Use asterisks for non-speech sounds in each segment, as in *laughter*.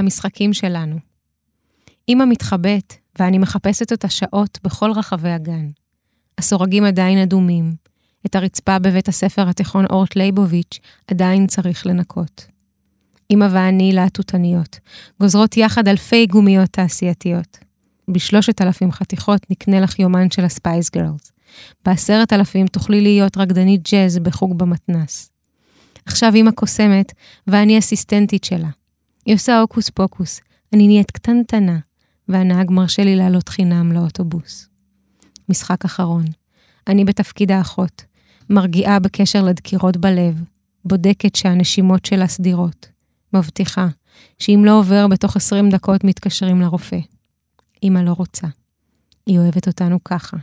המשחקים שלנו. אמא מתחבאת, ואני מחפשת אותה שעות בכל רחבי הגן. הסורגים עדיין אדומים. את הרצפה בבית הספר התיכון אורט לייבוביץ' עדיין צריך לנקות. אמא ואני להטוטניות, גוזרות יחד אלפי גומיות תעשייתיות. בשלושת אלפים חתיכות נקנה לך יומן של ה Spice Girls. בעשרת אלפים תוכלי להיות רקדנית ג'אז בחוג במתנ"ס. עכשיו אמא קוסמת, ואני אסיסטנטית שלה. היא עושה הוקוס פוקוס, אני נהיית קטנטנה, והנהג מרשה לי לעלות חינם לאוטובוס. משחק אחרון. אני בתפקיד האחות, מרגיעה בקשר לדקירות בלב, בודקת שהנשימות שלה סדירות, מבטיחה שאם לא עובר בתוך 20 דקות מתקשרים לרופא. אמא לא רוצה. היא אוהבת אותנו ככה,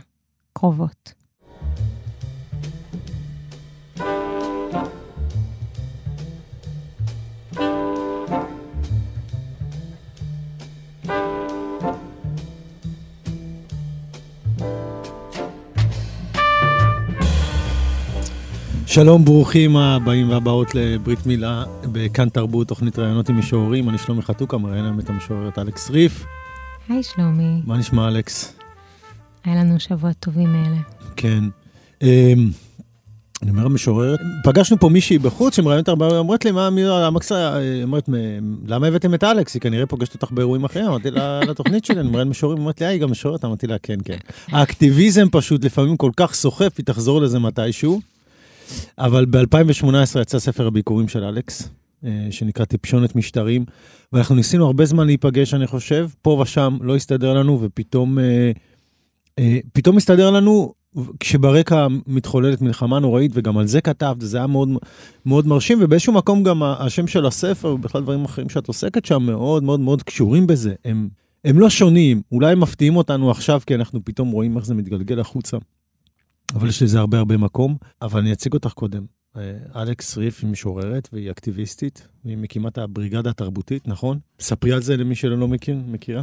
קרובות. שלום, ברוכים הבאים והבאות לברית מילה בכאן תרבות, תוכנית ראיונות עם משוררים. אני שלומי חתוקה, מראיין היום את המשוררת אלכס ריף. היי שלומי. מה נשמע, אלכס? היה לנו שבועות טובים מאלה. כן. אמ, אני אומר המשוררת, פגשנו פה מישהי בחוץ שמראיינת הרבה, אומרת לי, מה, מי, המקסה, אומרת, למה הבאתם את אלכס? היא כנראה פוגשת אותך באירועים אחרים, אמרתי לה, לתוכנית שלי, אני מראיין משוררים, אמרתי לי, אה, היא גם משוררת? אמרתי לה, כן, כן. האקטיביזם פשוט לפעמים כל כך סוחף, היא תחזור לזה מתישהו. אבל ב-2018 יצא ספר הביקורים של אלכס, אה, שנקרא טיפשונת משטרים, ואנחנו ניסינו הרבה זמן להיפגש, אני חושב, פה ושם לא הסתדר לנו, ופתאום אה, אה, פתאום הסתדר לנו כשברקע מתחוללת מלחמה נוראית, וגם על זה כתבת, זה היה מאוד, מאוד מרשים, ובאיזשהו מקום גם השם של הספר, ובכלל דברים אחרים שאת עוסקת שם, מאוד מאוד מאוד קשורים בזה. הם, הם לא שונים, אולי הם מפתיעים אותנו עכשיו, כי אנחנו פתאום רואים איך זה מתגלגל החוצה. אבל יש לזה הרבה הרבה מקום, אבל אני אציג אותך קודם. אה, אלכס ריף היא משוררת והיא אקטיביסטית, והיא מקימת הבריגדה התרבותית, נכון? ספרי על זה למי שלא מכיר, מכירה.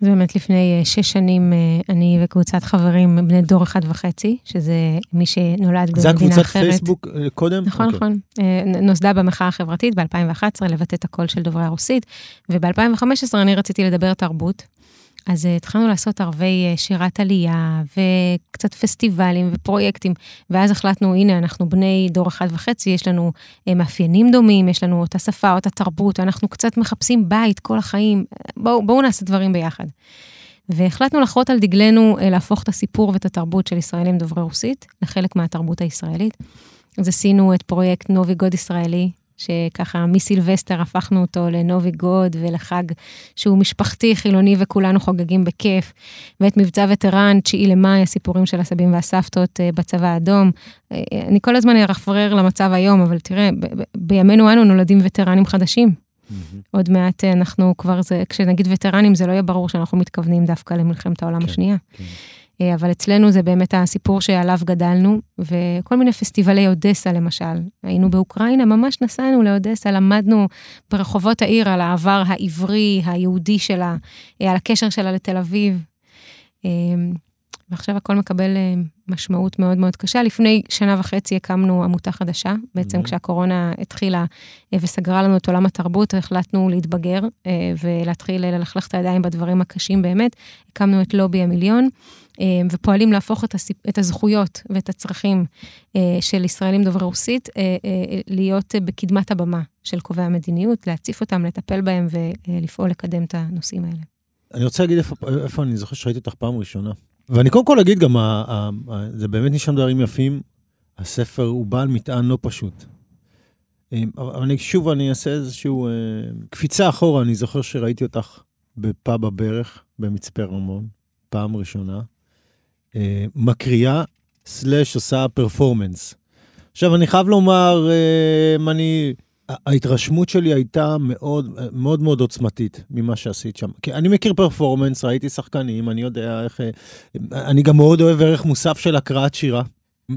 זה באמת לפני אה, שש שנים, אה, אני וקבוצת חברים, בני דור אחד וחצי, שזה מי שנולד במדינה אחרת. זה הקבוצת פייסבוק קודם? נכון, okay. אוקיי. נכון. נוסדה במחאה החברתית ב-2011, לבטא את הקול של דוברי הרוסית, וב-2015 אני רציתי לדבר תרבות. אז uh, התחלנו לעשות ערבי uh, שירת עלייה, וקצת פסטיבלים ופרויקטים, ואז החלטנו, הנה, אנחנו בני דור אחד וחצי, יש לנו uh, מאפיינים דומים, יש לנו אותה שפה, אותה תרבות, אנחנו קצת מחפשים בית כל החיים, בואו בוא נעשה דברים ביחד. והחלטנו לחרות על דגלנו להפוך את הסיפור ואת התרבות של ישראלים דוברי רוסית לחלק מהתרבות הישראלית. אז עשינו את פרויקט נובי גוד ישראלי, שככה מסילבסטר הפכנו אותו לנובי גוד ולחג שהוא משפחתי, חילוני וכולנו חוגגים בכיף. ואת מבצע וטרן, 9 למאי, הסיפורים של הסבים והסבתות אה, בצבא האדום. אה, אני כל הזמן ארפרר למצב היום, אבל תראה, בימינו אנו נולדים וטרנים חדשים. Mm-hmm. עוד מעט אה, אנחנו כבר, זה, כשנגיד וטרנים, זה לא יהיה ברור שאנחנו מתכוונים דווקא למלחמת העולם כן, השנייה. כן. אה, אבל אצלנו זה באמת הסיפור שעליו גדלנו, וכל מיני פסטיבלי אודסה למשל. היינו באוקראינה, ממש נסענו לאודסה, למדנו ברחובות העיר על העבר העברי, היהודי שלה, אה, על הקשר שלה לתל אביב. אה, ועכשיו הכל מקבל משמעות מאוד מאוד קשה. לפני שנה וחצי הקמנו עמותה חדשה, בעצם mm-hmm. כשהקורונה התחילה וסגרה לנו את עולם התרבות, החלטנו להתבגר ולהתחיל ללכלך את הידיים בדברים הקשים באמת. הקמנו את לובי המיליון. אה, ופועלים להפוך את, הסיפ... את הזכויות ואת הצרכים אה, של ישראלים דוברי רוסית אה, להיות בקדמת הבמה של קובעי המדיניות, להציף אותם, לטפל בהם ולפעול לקדם את הנושאים האלה. אני רוצה להגיד איפה, איפה אני זוכר שראיתי אותך פעם ראשונה. ואני קודם כל אגיד גם, זה באמת נשאר דברים יפים. הספר הוא בעל מטען לא פשוט. אבל אני, שוב, אני אעשה איזושהי קפיצה אחורה. אני זוכר שראיתי אותך בפאב הברך במצפה רמון, פעם ראשונה. אה, מקריאה סלאש עושה פרפורמנס. עכשיו, אני חייב לומר, אה, אני... ההתרשמות שלי הייתה מאוד מאוד מאוד עוצמתית ממה שעשית שם. כי אני מכיר פרפורמנס, ראיתי שחקנים, אני יודע איך... אני גם מאוד אוהב ערך מוסף של הקראת שירה.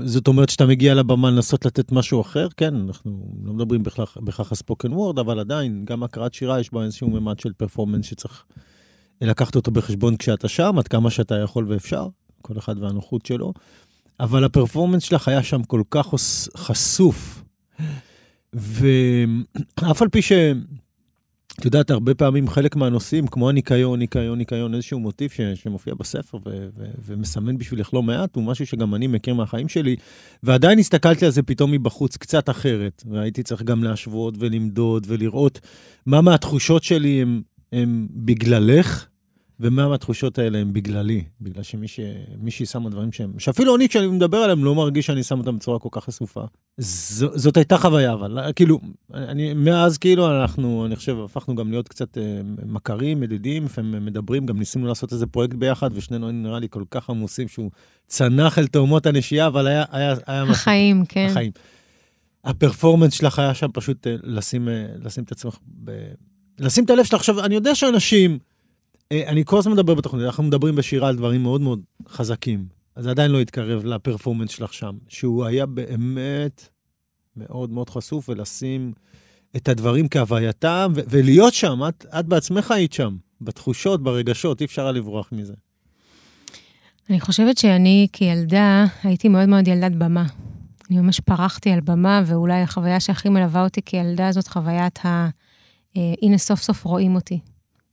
זאת אומרת שאתה מגיע לבמה לנסות לתת משהו אחר, כן, אנחנו לא מדברים בכך הספוקן וורד, אבל עדיין, גם הקראת שירה יש בה איזשהו ממד של פרפורמנס שצריך לקחת אותו בחשבון כשאתה שם, עד כמה שאתה יכול ואפשר. כל אחד והנוחות שלו, אבל הפרפורמנס שלך היה שם כל כך חשוף, ואף על פי ש... את יודעת, הרבה פעמים חלק מהנושאים, כמו הניקיון, ניקיון, ניקיון, איזשהו מוטיב ש, שמופיע בספר ו, ו, ומסמן בשבילך לא מעט, הוא משהו שגם אני מכיר מהחיים שלי, ועדיין הסתכלתי על זה פתאום מבחוץ קצת אחרת, והייתי צריך גם להשוות ולמדוד ולראות מה מהתחושות שלי הם, הם בגללך, ומה מהתחושות האלה הם בגללי, בגלל שמישהי שמה דברים שהם, שאפילו אני כשאני מדבר עליהם לא מרגיש שאני שם אותם בצורה כל כך חשופה. ז, זאת הייתה חוויה, אבל כאילו, אני, מאז כאילו אנחנו, אני חושב, הפכנו גם להיות קצת אה, מכרים, ידידים, לפעמים מדברים, גם ניסינו לעשות איזה פרויקט ביחד, ושנינו נראה לי כל כך עמוסים שהוא צנח אל תאומות הנשייה, אבל היה, היה, היה משהו. החיים, כן. החיים. הפרפורמנס שלך היה שם פשוט אה, לשים, אה, לשים את עצמך, ב... לשים את הלב שלך. עכשיו, אני יודע שאנשים... אה, אני כל הזמן מדבר בתוכנית, אנחנו מדברים בשירה על דברים מאוד מאוד חזקים. אז עדיין לא התקרב לפרפורמנס שלך שם, שהוא היה באמת מאוד מאוד חשוף, ולשים את הדברים כהווייתם, ו- ולהיות שם, את, את בעצמך היית שם, בתחושות, ברגשות, אי אפשר היה לברוח מזה. אני חושבת שאני כילדה הייתי מאוד מאוד ילדת במה. אני ממש פרחתי על במה, ואולי החוויה שהכי מלווה אותי כילדה זאת חוויית ה... אה, הנה סוף סוף רואים אותי.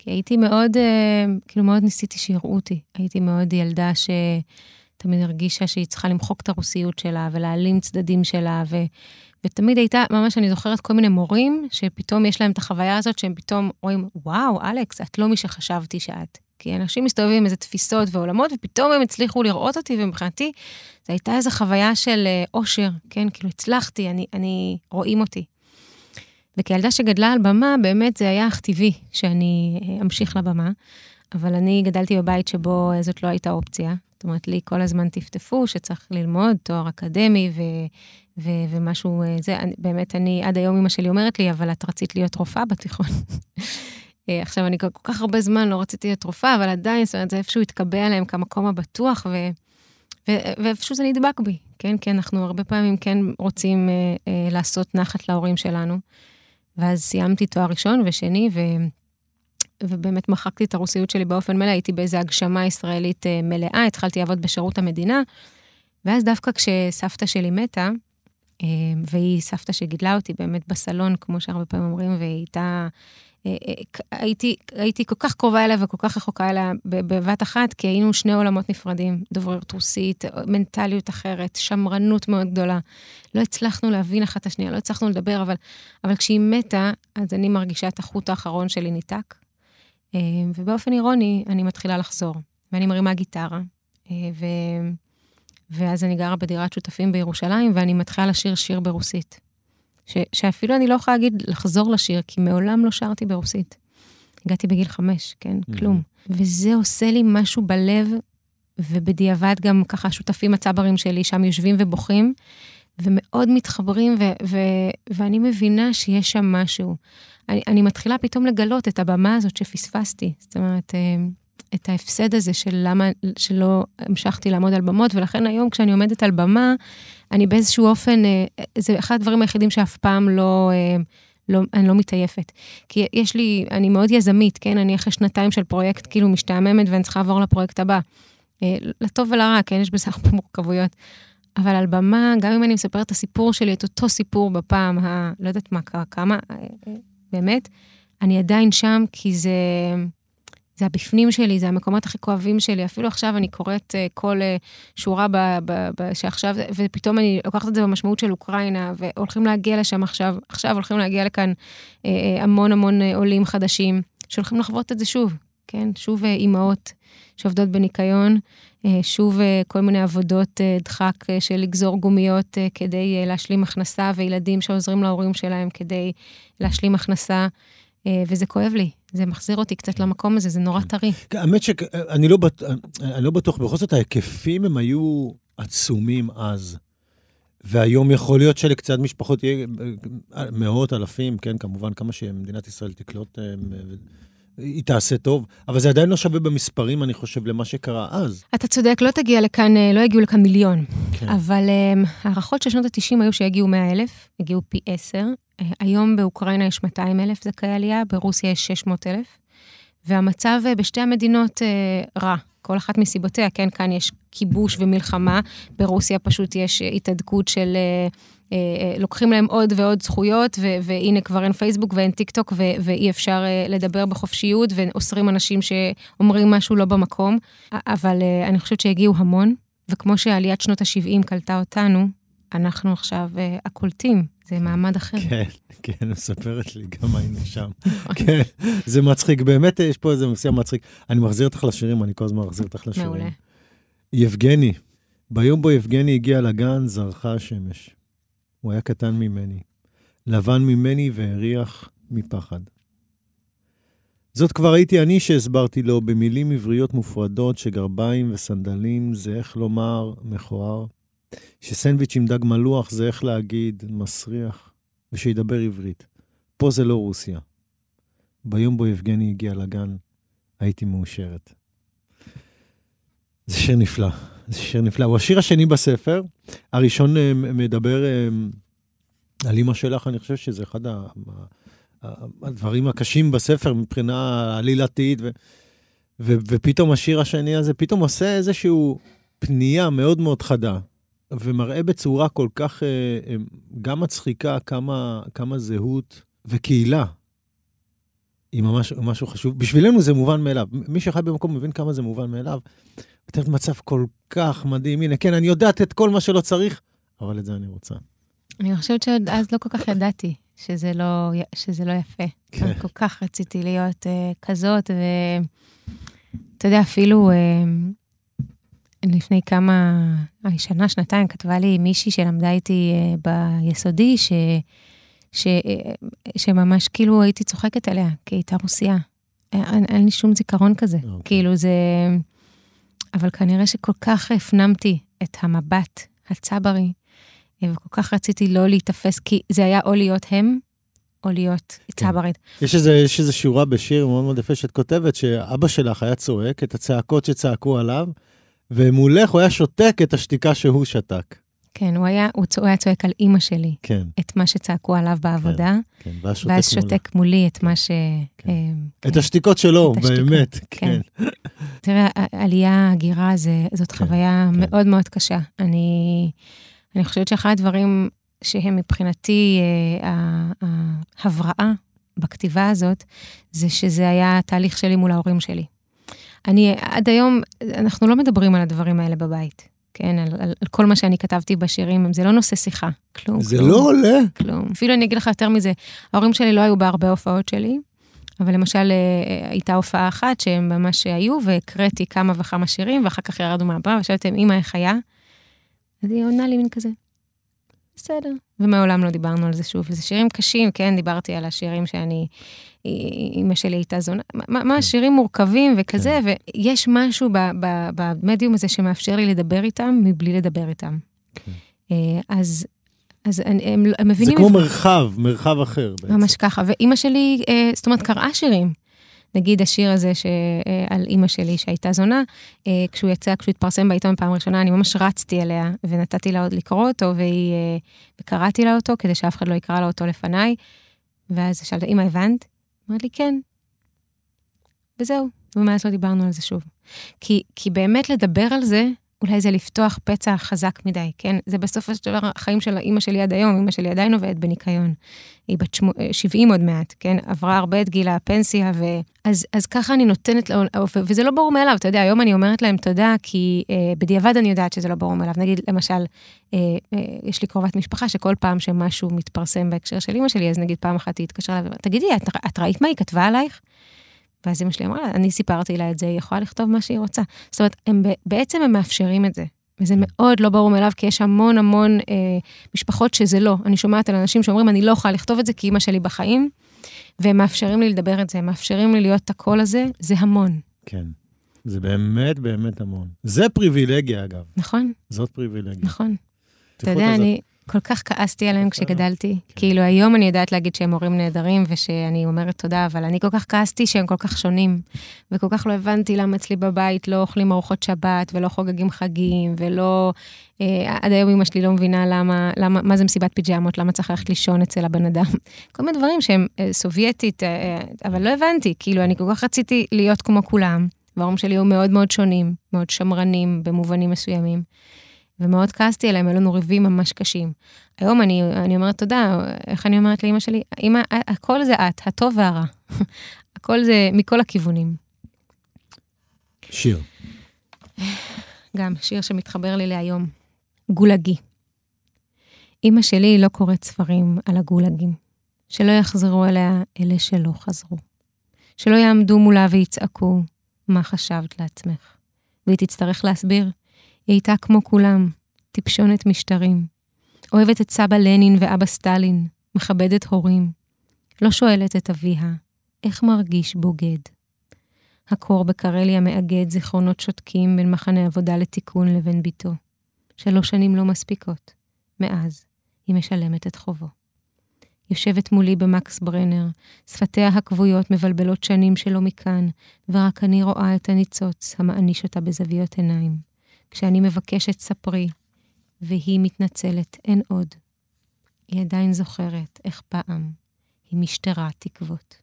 כי הייתי מאוד, אה, כאילו מאוד ניסיתי שיראו אותי. הייתי מאוד ילדה שתמיד הרגישה שהיא צריכה למחוק את הרוסיות שלה ולהעלים צדדים שלה, ו... ותמיד הייתה, ממש אני זוכרת כל מיני מורים, שפתאום יש להם את החוויה הזאת, שהם פתאום רואים, וואו, אלכס, את לא מי שחשבתי שאת. כי אנשים מסתובבים עם איזה תפיסות ועולמות, ופתאום הם הצליחו לראות אותי, ומבחינתי, זו הייתה איזו חוויה של אה, אושר, כן? כאילו, הצלחתי, אני, אני, רואים אותי. וכילדה שגדלה על במה, באמת זה היה אך טבעי שאני אה, אמשיך לבמה, אבל אני גדלתי בבית שבו אה, זאת לא הייתה אופציה. זאת אומרת, לי כל הזמן טפטפו שצריך ללמוד תואר אקדמי ו, ו, ומשהו, אה, זה, באמת, אני, עד היום אמא שלי אומרת לי, אבל את רצית להיות רופאה בתיכון. *laughs* עכשיו, אני כל כך הרבה זמן לא רציתי להיות רופאה, אבל עדיין, זאת אומרת, זה איפשהו התקבע להם כמקום הבטוח, ו, ו, ואיפשהו זה נדבק בי, כן? כי אנחנו הרבה פעמים כן רוצים אה, אה, לעשות נחת להורים שלנו. ואז סיימתי תואר ראשון ושני, ו... ובאמת מחקתי את הרוסיות שלי באופן מלא, הייתי באיזו הגשמה ישראלית אה, מלאה, התחלתי לעבוד בשירות המדינה, ואז דווקא כשסבתא שלי מתה, אה, והיא סבתא שגידלה אותי באמת בסלון, כמו שהרבה פעמים אומרים, והיא הייתה הייתי, הייתי כל כך קרובה אליה וכל כך רחוקה אליה בבת אחת, כי היינו שני עולמות נפרדים, דוברות רוסית, מנטליות אחרת, שמרנות מאוד גדולה. לא הצלחנו להבין אחת את השנייה, לא הצלחנו לדבר, אבל, אבל כשהיא מתה, אז אני מרגישה את החוט האחרון שלי ניתק. אה, ובאופן אירוני, אני מתחילה לחזור, ואני מרימה גיטרה, ו... ואז אני גרה בדירת שותפים בירושלים, ואני מתחילה לשיר שיר ברוסית. ש, שאפילו אני לא יכולה להגיד לחזור לשיר, כי מעולם לא שרתי ברוסית. הגעתי בגיל חמש, כן? Mm-hmm. כלום. וזה עושה לי משהו בלב, ובדיעבד גם ככה השותפים הצברים שלי שם יושבים ובוכים, ומאוד מתחברים, ו- ו- ואני מבינה שיש שם משהו. אני, אני מתחילה פתאום לגלות את הבמה הזאת שפספסתי. זאת אומרת, אה, את ההפסד הזה של למה שלא המשכתי לעמוד על במות, ולכן היום כשאני עומדת על במה, אני באיזשהו אופן, אה, זה אחד הדברים היחידים שאף פעם לא, אה, לא, אני לא מתעייפת. כי יש לי, אני מאוד יזמית, כן? אני אחרי שנתיים של פרויקט כאילו משתעממת ואני צריכה לעבור לפרויקט הבא. אה, לטוב ולרע, כן? יש בזה הרבה מורכבויות. אבל על במה, גם אם אני מספרת את הסיפור שלי, את אותו סיפור בפעם ה... לא יודעת מה קרה, כמה, באמת, אני עדיין שם, כי זה... זה הבפנים שלי, זה המקומות הכי כואבים שלי. אפילו עכשיו אני קוראת uh, כל uh, שורה ב, ב, ב, שעכשיו, ופתאום אני לוקחת את זה במשמעות של אוקראינה, והולכים להגיע לשם עכשיו, עכשיו הולכים להגיע לכאן uh, המון המון עולים חדשים, שהולכים לחוות את זה שוב, כן? שוב אימהות שעובדות בניקיון, שוב כל מיני עבודות דחק של לגזור גומיות כדי להשלים הכנסה, וילדים שעוזרים להורים שלהם כדי להשלים הכנסה. אה, וזה כואב לי, זה מחזיר אותי קצת למקום הזה, זה נורא טרי. כן, האמת שאני לא, לא בטוח, בכל זאת ההיקפים הם היו עצומים אז. והיום יכול להיות שלקצת משפחות יהיה אה, מאות אלפים, כן, כמובן, כמה שמדינת ישראל תקלוט, אה, היא תעשה טוב, אבל זה עדיין לא שווה במספרים, אני חושב, למה שקרה אז. אתה צודק, לא תגיע לכאן, לא יגיעו לכאן מיליון. כן. אבל הערכות של שנות ה-90 היו שיגיעו 100 אלף, הגיעו פי 10, היום באוקראינה יש 200 אלף זכאי עלייה, ברוסיה יש 600 אלף, והמצב אה, בשתי המדינות אה, רע. כל אחת מסיבותיה, כן, כאן יש כיבוש ומלחמה, ברוסיה פשוט יש התהדקות של... אה, אה, אה, לוקחים להם עוד ועוד זכויות, ו- והנה כבר אין פייסבוק ואין טיק טוק, ו- ואי אפשר אה, לדבר בחופשיות, ואוסרים אנשים שאומרים משהו לא במקום. אבל אה, אני חושבת שהגיעו המון, וכמו שעליית שנות ה-70 קלטה אותנו, אנחנו עכשיו אה, הקולטים, זה מעמד אחר. כן, כן, מספרת לי, גם היינו *laughs* שם. כן, זה מצחיק, באמת יש פה איזה נושא מצחיק. אני מחזיר אותך לשירים, אני כל הזמן מחזיר אותך לשירים. מעולה. יבגני, ביום בו יבגני הגיע לגן, זרחה השמש. הוא היה קטן ממני, לבן ממני והריח מפחד. זאת כבר הייתי אני שהסברתי לו במילים עבריות מופרדות שגרביים וסנדלים זה איך לומר מכוער, שסנדוויץ' עם דג מלוח זה איך להגיד מסריח, ושידבר עברית. פה זה לא רוסיה. ביום בו יבגני הגיע לגן, הייתי מאושרת. זה שיר נפלא, זה שיר נפלא. הוא השיר השני בספר. הראשון אה, מדבר אה, על אימא שלך, אני חושב שזה אחד הדברים הקשים בספר מבחינה עלילתית, ו- ו- ופתאום השיר השני הזה פתאום עושה איזושהי פנייה מאוד מאוד חדה, ומראה בצורה כל כך אה, גם מצחיקה כמה, כמה זהות וקהילה. היא ממש משהו חשוב. בשבילנו זה מובן מאליו. מי שחי במקום מבין כמה זה מובן מאליו. אתם במצב כל כך מדהים. הנה, כן, אני יודעת את כל מה שלא צריך, אבל את זה אני רוצה. אני חושבת שעוד אז לא כל כך ידעתי שזה לא, שזה לא יפה. כן. כן. כל כך רציתי להיות uh, כזאת, ואתה יודע, אפילו uh, לפני כמה, אה, שנה, שנתיים, כתבה לי מישהי שלמדה איתי uh, ביסודי, ש, ש, uh, שממש כאילו הייתי צוחקת עליה, כי היא הייתה רוסייה. אין, אין לי שום זיכרון כזה. אוקיי. Okay. כאילו זה... אבל כנראה שכל כך הפנמתי את המבט הצברי, וכל כך רציתי לא להיתפס, כי זה היה או להיות הם, או להיות כן. צברית. יש איזה, יש איזה שורה בשיר מאוד מאוד יפה שאת כותבת, שאבא שלך היה צועק את הצעקות שצעקו עליו, ומולך הוא היה שותק את השתיקה שהוא שתק. כן, הוא היה, הוא, צ- הוא היה צועק על אימא שלי, כן, את מה שצעקו עליו בעבודה, כן, שותק ואז. שותק מולי את מה ש... כן. אה, את כן. השתיקות שלו, את השתיקות, באמת, כן. כן. תראה, עלייה, הגירה, זה, זאת כן, חוויה כן. מאוד מאוד קשה. אני, אני חושבת שאחד הדברים שהם מבחינתי אה, ההבראה בכתיבה הזאת, זה שזה היה תהליך שלי מול ההורים שלי. אני, עד היום, אנחנו לא מדברים על הדברים האלה בבית, כן? על, על, על כל מה שאני כתבתי בשירים, זה לא נושא שיחה, כלום. זה כלום. לא עולה. כלום. אפילו אני אגיד לך יותר מזה, ההורים שלי לא היו בהרבה הופעות שלי, אבל למשל אה, הייתה הופעה אחת שהם ממש היו, והקראתי כמה וכמה שירים, ואחר כך ירדנו מהבמה, ושאלתי אמא, איך היה? אז היא עונה לי מין כזה, בסדר. ומעולם לא דיברנו על זה שוב. וזה שירים קשים, כן, דיברתי על השירים שאני, אמא שלי הייתה זונה, מה- מה שירים מורכבים וכזה, ויש משהו ב- ב- במדיום הזה שמאפשר לי לדבר איתם מבלי לדבר איתם. כן. אה, אז, אז הם, הם, הם זה מבינים... כמו מרחב, מרחב אחר בעצם. ממש ככה, ואימא שלי, אה, זאת אומרת, קראה שירים. נגיד השיר הזה ש, אה, על אימא שלי שהייתה זונה, אה, כשהוא יצא, כשהוא התפרסם בעיתון פעם ראשונה, אני ממש רצתי אליה ונתתי לה עוד לקרוא אותו, והיא, אה, וקראתי לה אותו כדי שאף אחד לא יקרא לה אותו לפניי. ואז שאלת, אמא, הבנת? אמרת לי, כן. וזהו, ומאז לא דיברנו על זה שוב. כי, כי באמת לדבר על זה, אולי זה לפתוח פצע חזק מדי, כן? זה בסופו של דבר החיים של אימא שלי עד היום, אימא שלי עדיין עובדת בניקיון. היא בת שמו, 70 עוד מעט, כן? עברה הרבה את גיל הפנסיה, ו... אז, אז ככה אני נותנת, לה- וזה לא ברור מאליו, אתה יודע, היום אני אומרת להם תודה, כי אה, בדיעבד אני יודעת שזה לא ברור מאליו. נגיד, למשל, אה, אה, יש לי קרובת משפחה שכל פעם שמשהו מתפרסם בהקשר של אימא שלי, אז נגיד פעם אחת היא התקשרה ואמרה, תגידי, את, את ראית מה היא כתבה עלייך? ואז אמא שלי אמרה לה, אני סיפרתי לה את זה, היא יכולה לכתוב מה שהיא רוצה. זאת אומרת, הם, בעצם הם מאפשרים את זה. וזה מאוד לא ברור מאליו, כי יש המון המון אה, משפחות שזה לא. אני שומעת על אנשים שאומרים, אני לא יכולה לכתוב את זה כי אימא שלי בחיים, והם מאפשרים לי לדבר את זה, הם מאפשרים לי להיות את הקול הזה, זה המון, כן. זה באמת באמת המון. זה פריבילגיה, אגב. נכון? זאת פריבילגיה. נכון. אתה יודע, הזאת. אני כל כך כעסתי עליהם. כשגדלתי. כן. כאילו, היום אני יודעת להגיד שהם הורים נהדרים ושאני אומרת תודה, אבל אני כל כך כעסתי שהם כל כך שונים. וכל כך לא הבנתי למה אצלי בבית לא אוכלים ארוחות שבת ולא חוגגים חגים ולא... אה, עד היום אמא שלי לא מבינה למה, למה, מה זה מסיבת פיג'מות, למה צריך ללכת לישון אצל הבן אדם. *laughs* כל מיני דברים שהם אה, סובייטית, אה, אה, אבל לא הבנתי, כאילו, אני כל כך רציתי להיות כמו כולם. וההורים שלי היו מאוד מאוד שונים, מאוד שמרנים במובנים מסוימים. ומאוד כעסתי עליהם, היו לנו ריבים ממש קשים. היום אני, אני אומרת תודה, איך אני אומרת לאמא שלי? אמא, הכל זה את, הטוב והרע. *laughs* הכל זה מכל הכיוונים. שיר. גם שיר שמתחבר לי להיום. גולגי. אמא שלי לא קוראת ספרים על הגולגים. שלא יחזרו אליה אלה שלא חזרו. שלא יעמדו מולה ויצעקו, מה חשבת לעצמך? והיא תצטרך להסביר, היא הייתה כמו כולם, טיפשונת משטרים. אוהבת את סבא לנין ואבא סטלין, מכבדת הורים. לא שואלת את אביה, איך מרגיש בוגד? הקור בקרליה מאגד זיכרונות שותקים בין מחנה עבודה לתיקון לבין ביתו. שלוש שנים לא מספיקות. מאז, היא משלמת את חובו. יושבת מולי במקס ברנר, שפתיה הכבויות מבלבלות שנים שלא מכאן, ורק אני רואה את הניצוץ המעניש אותה בזוויות עיניים. כשאני מבקשת ספרי, והיא מתנצלת, אין עוד. היא עדיין זוכרת איך פעם היא משטרה תקוות.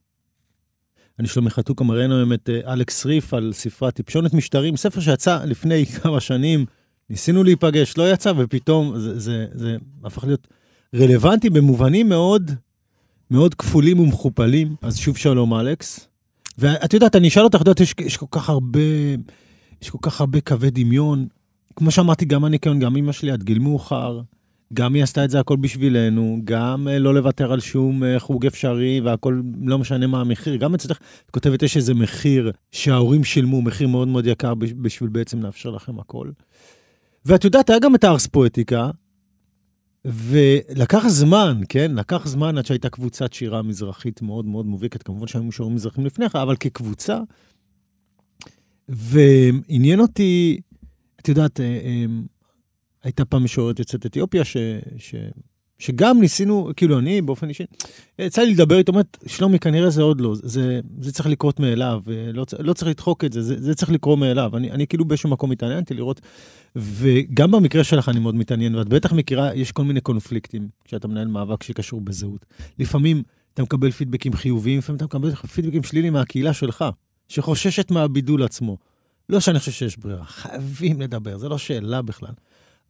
אני שלומי חתוקה מראיין היום את אה, אלכס ריף על ספרה טיפשונת משטרים, ספר שיצא לפני *laughs* כמה שנים, ניסינו להיפגש, לא יצא, ופתאום זה, זה, זה הפך להיות רלוונטי במובנים מאוד, מאוד כפולים ומכופלים. אז שוב שלום, אלכס. ואת יודעת, אני אשאל אותך, את יודעת, יש, יש כל כך הרבה, יש כל כך הרבה קווי דמיון. כמו שאמרתי, גם הניקיון, גם אמא שלי עד גיל מאוחר. גם היא עשתה את זה הכל בשבילנו, גם אה, לא לוותר על שום אה, חוג אפשרי והכל, לא משנה מה המחיר. גם אצלך, את כותבת, יש איזה מחיר שההורים שילמו, מחיר מאוד מאוד יקר בשביל בעצם לאפשר לכם הכל. ואת יודעת, היה גם את הארס פואטיקה, ולקח זמן, כן? לקח זמן עד שהייתה קבוצת שירה מזרחית מאוד מאוד מובהקת. כמובן שהיו שירים מזרחים לפני כן, אבל כקבוצה. ועניין אותי, את יודעת, אה, הייתה פעם משוררת יוצאת אתיופיה, ש, ש, שגם ניסינו, כאילו אני באופן אישי, יצא לי לדבר איתו, אומרת, שלומי, כנראה זה עוד לא, זה, זה צריך לקרות מאליו, לא, לא צריך לדחוק את זה, זה, זה צריך לקרות מאליו. אני, אני כאילו באיזשהו מקום התעניינתי לראות, וגם במקרה שלך אני מאוד מתעניין, ואת בטח מכירה, יש כל מיני קונפליקטים כשאתה מנהל מאבק שקשור בזהות. לפעמים אתה מקבל פידבקים חיוביים, לפעמים אתה מקבל פידבקים שליליים מהקהילה שלך, שחוששת מהבידול עצמו. לא שאני חושב שיש ברירה, חייבים לדבר, זו לא שאלה בכלל.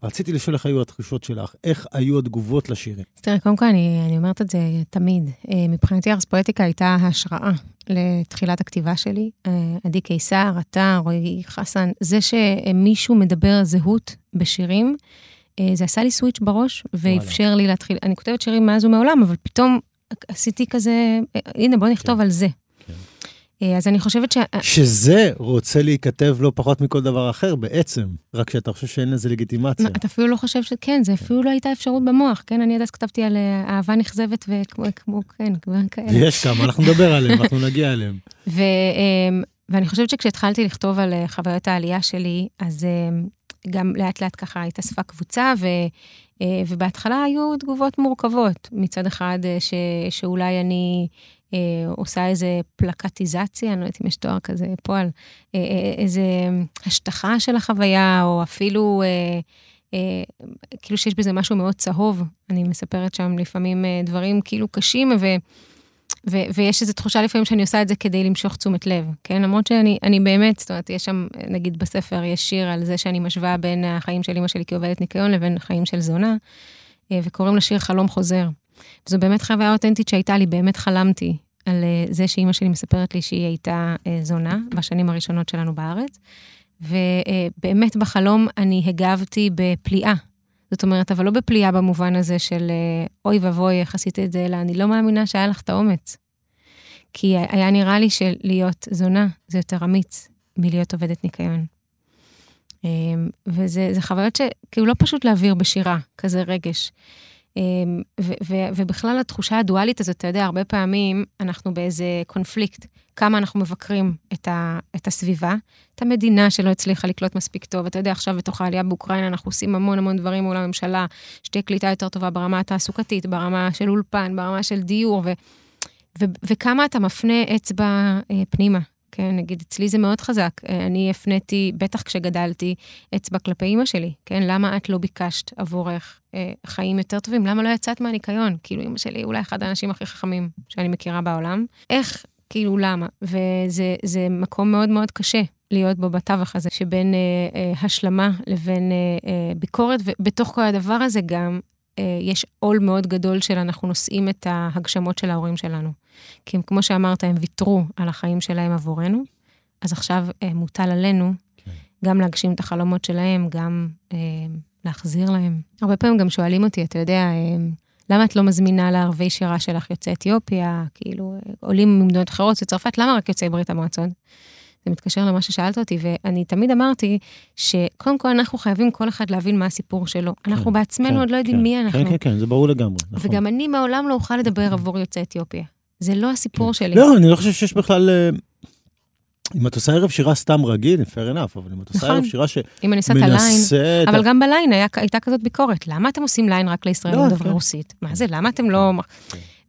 רציתי לשאול איך היו התחושות שלך, איך היו התגובות לשירים. אז תראה, קודם כל אני, אני אומרת את זה תמיד. אה, מבחינתי ארס פואטיקה הייתה השראה לתחילת הכתיבה שלי. אה, עדי קיסר, אתה, רועי חסן, זה שמישהו מדבר זהות בשירים, אה, זה עשה לי סוויץ' בראש, ואפשר לי להתחיל, אני כותבת שירים מאז ומעולם, אבל פתאום עשיתי כזה, הנה בוא נכתוב כן. על זה. אה, אז אני חושבת ש... שזה רוצה להיכתב לא פחות מכל דבר אחר בעצם, רק שאתה חושב שאין לזה לגיטימציה. אתה אפילו לא חושב שכן, זה אפילו לא הייתה אפשרות במוח, כן? אני יודעת, כתבתי על אה, אהבה נכזבת וכמו, כן, דברים כאלה. ויש כמה, אנחנו נדבר עליהם, אנחנו נגיע אליהם. *laughs* ו, אמ, ואני חושבת שכשהתחלתי לכתוב על אה, חוויות העלייה שלי, אז אמ, גם לאט לאט ככה התאספה קבוצה, ו, ובהתחלה היו תגובות מורכבות. מצד אחד, ש, שאולי אני אה, עושה איזה פלקטיזציה, אני לא יודעת אם יש תואר כזה פועל, אה, אה, איזה השטחה של החוויה, או אפילו אה, אה, כאילו שיש בזה משהו מאוד צהוב. אני מספרת שם לפעמים אה, דברים כאילו קשים, ו... ו- ויש איזו תחושה לפעמים שאני עושה את זה כדי למשוך תשומת לב, כן? למרות שאני אני באמת, זאת אומרת, יש שם, נגיד בספר, יש שיר על זה שאני משווה בין החיים של אמא שלי כעובדת ניקיון לבין החיים של זונה, אה, וקוראים לשיר חלום חוזר. וזו באמת חוויה אותנטית שהייתה לי, באמת חלמתי על אה, זה שאימא שלי מספרת לי שהיא הייתה אה, זונה בשנים הראשונות שלנו בארץ, ובאמת בחלום אני הגבתי בפליאה. זאת אומרת, אבל לא בפליאה במובן הזה של אוי ואבוי, איך עשית את זה, אלא אני לא מאמינה שהיה לך את האומץ. כי היה נראה לי שלהיות זונה זה יותר אמיץ מלהיות עובדת ניקיון. וזה חוויות שכאילו לא פשוט להעביר בשירה, כזה רגש. אמ, ובכלל התחושה הדואלית הזאת, אתה יודע, הרבה פעמים אנחנו באיזה קונפליקט, כמה אנחנו מבקרים את, ה, את הסביבה, את המדינה שלא הצליחה לקלוט מספיק טוב. אתה יודע, עכשיו בתוך העלייה באוקראינה אנחנו עושים המון המון דברים מול הממשלה, שתהיה קליטה יותר טובה ברמה התעסוקתית, ברמה של אולפן, ברמה של דיור, ו, ו, וכמה אתה מפנה אצבע אה, פנימה. כן, נגיד, אצלי זה מאוד חזק. אה, אני הפניתי, בטח כשגדלתי, אצבע כלפי אימא שלי, כן? למה את לא ביקשת עבורך אה, חיים יותר טובים? למה לא יצאת מהניקיון? כאילו, אימא שלי אולי אחד האנשים הכי חכמים שאני מכירה בעולם. איך, כאילו, למה? וזה מקום מאוד מאוד קשה להיות בו בתווך הזה שבין אה, אה, השלמה לבין אה, אה, ביקורת, ובתוך כל הדבר הזה גם יש עול מאוד גדול של אנחנו נושאים את ההגשמות של ההורים שלנו. כי הם, כמו שאמרת, הם ויתרו על החיים שלהם עבורנו, אז עכשיו אה, מוטל עלינו כן. גם להגשים את החלומות שלהם, גם אה, להחזיר להם. הרבה פעמים גם שואלים אותי, אתה יודע, אה, למה את לא מזמינה לערבי שירה שלך יוצאי אתיופיה, כאילו, עולים ממדינות אחרות, לצרפת, למה רק יוצאי ברית המועצות? זה מתקשר למה ששאלת אותי, ואני תמיד אמרתי שקודם כל אנחנו חייבים כל אחד להבין מה הסיפור שלו. כן, אנחנו בעצמנו כן, עוד לא יודעים כן, מי אנחנו. כן, כן, כן, זה ברור לגמרי. נכון. וגם אני מעולם לא אוכל לדבר עבור יוצאי אתיופיה. זה לא הסיפור כן. שלי. לא, אני לא חושב שיש בכלל... אה, אם את עושה ערב שירה סתם רגיל, fair enough, אבל אם את עושה נכון. ערב שירה שמנסה... אם אני עושה את הליין, אבל גם בליין הייתה כזאת ביקורת. למה אתם עושים ליין רק לישראלים לא, דוברי כן. רוסית? מה זה, למה אתם לא...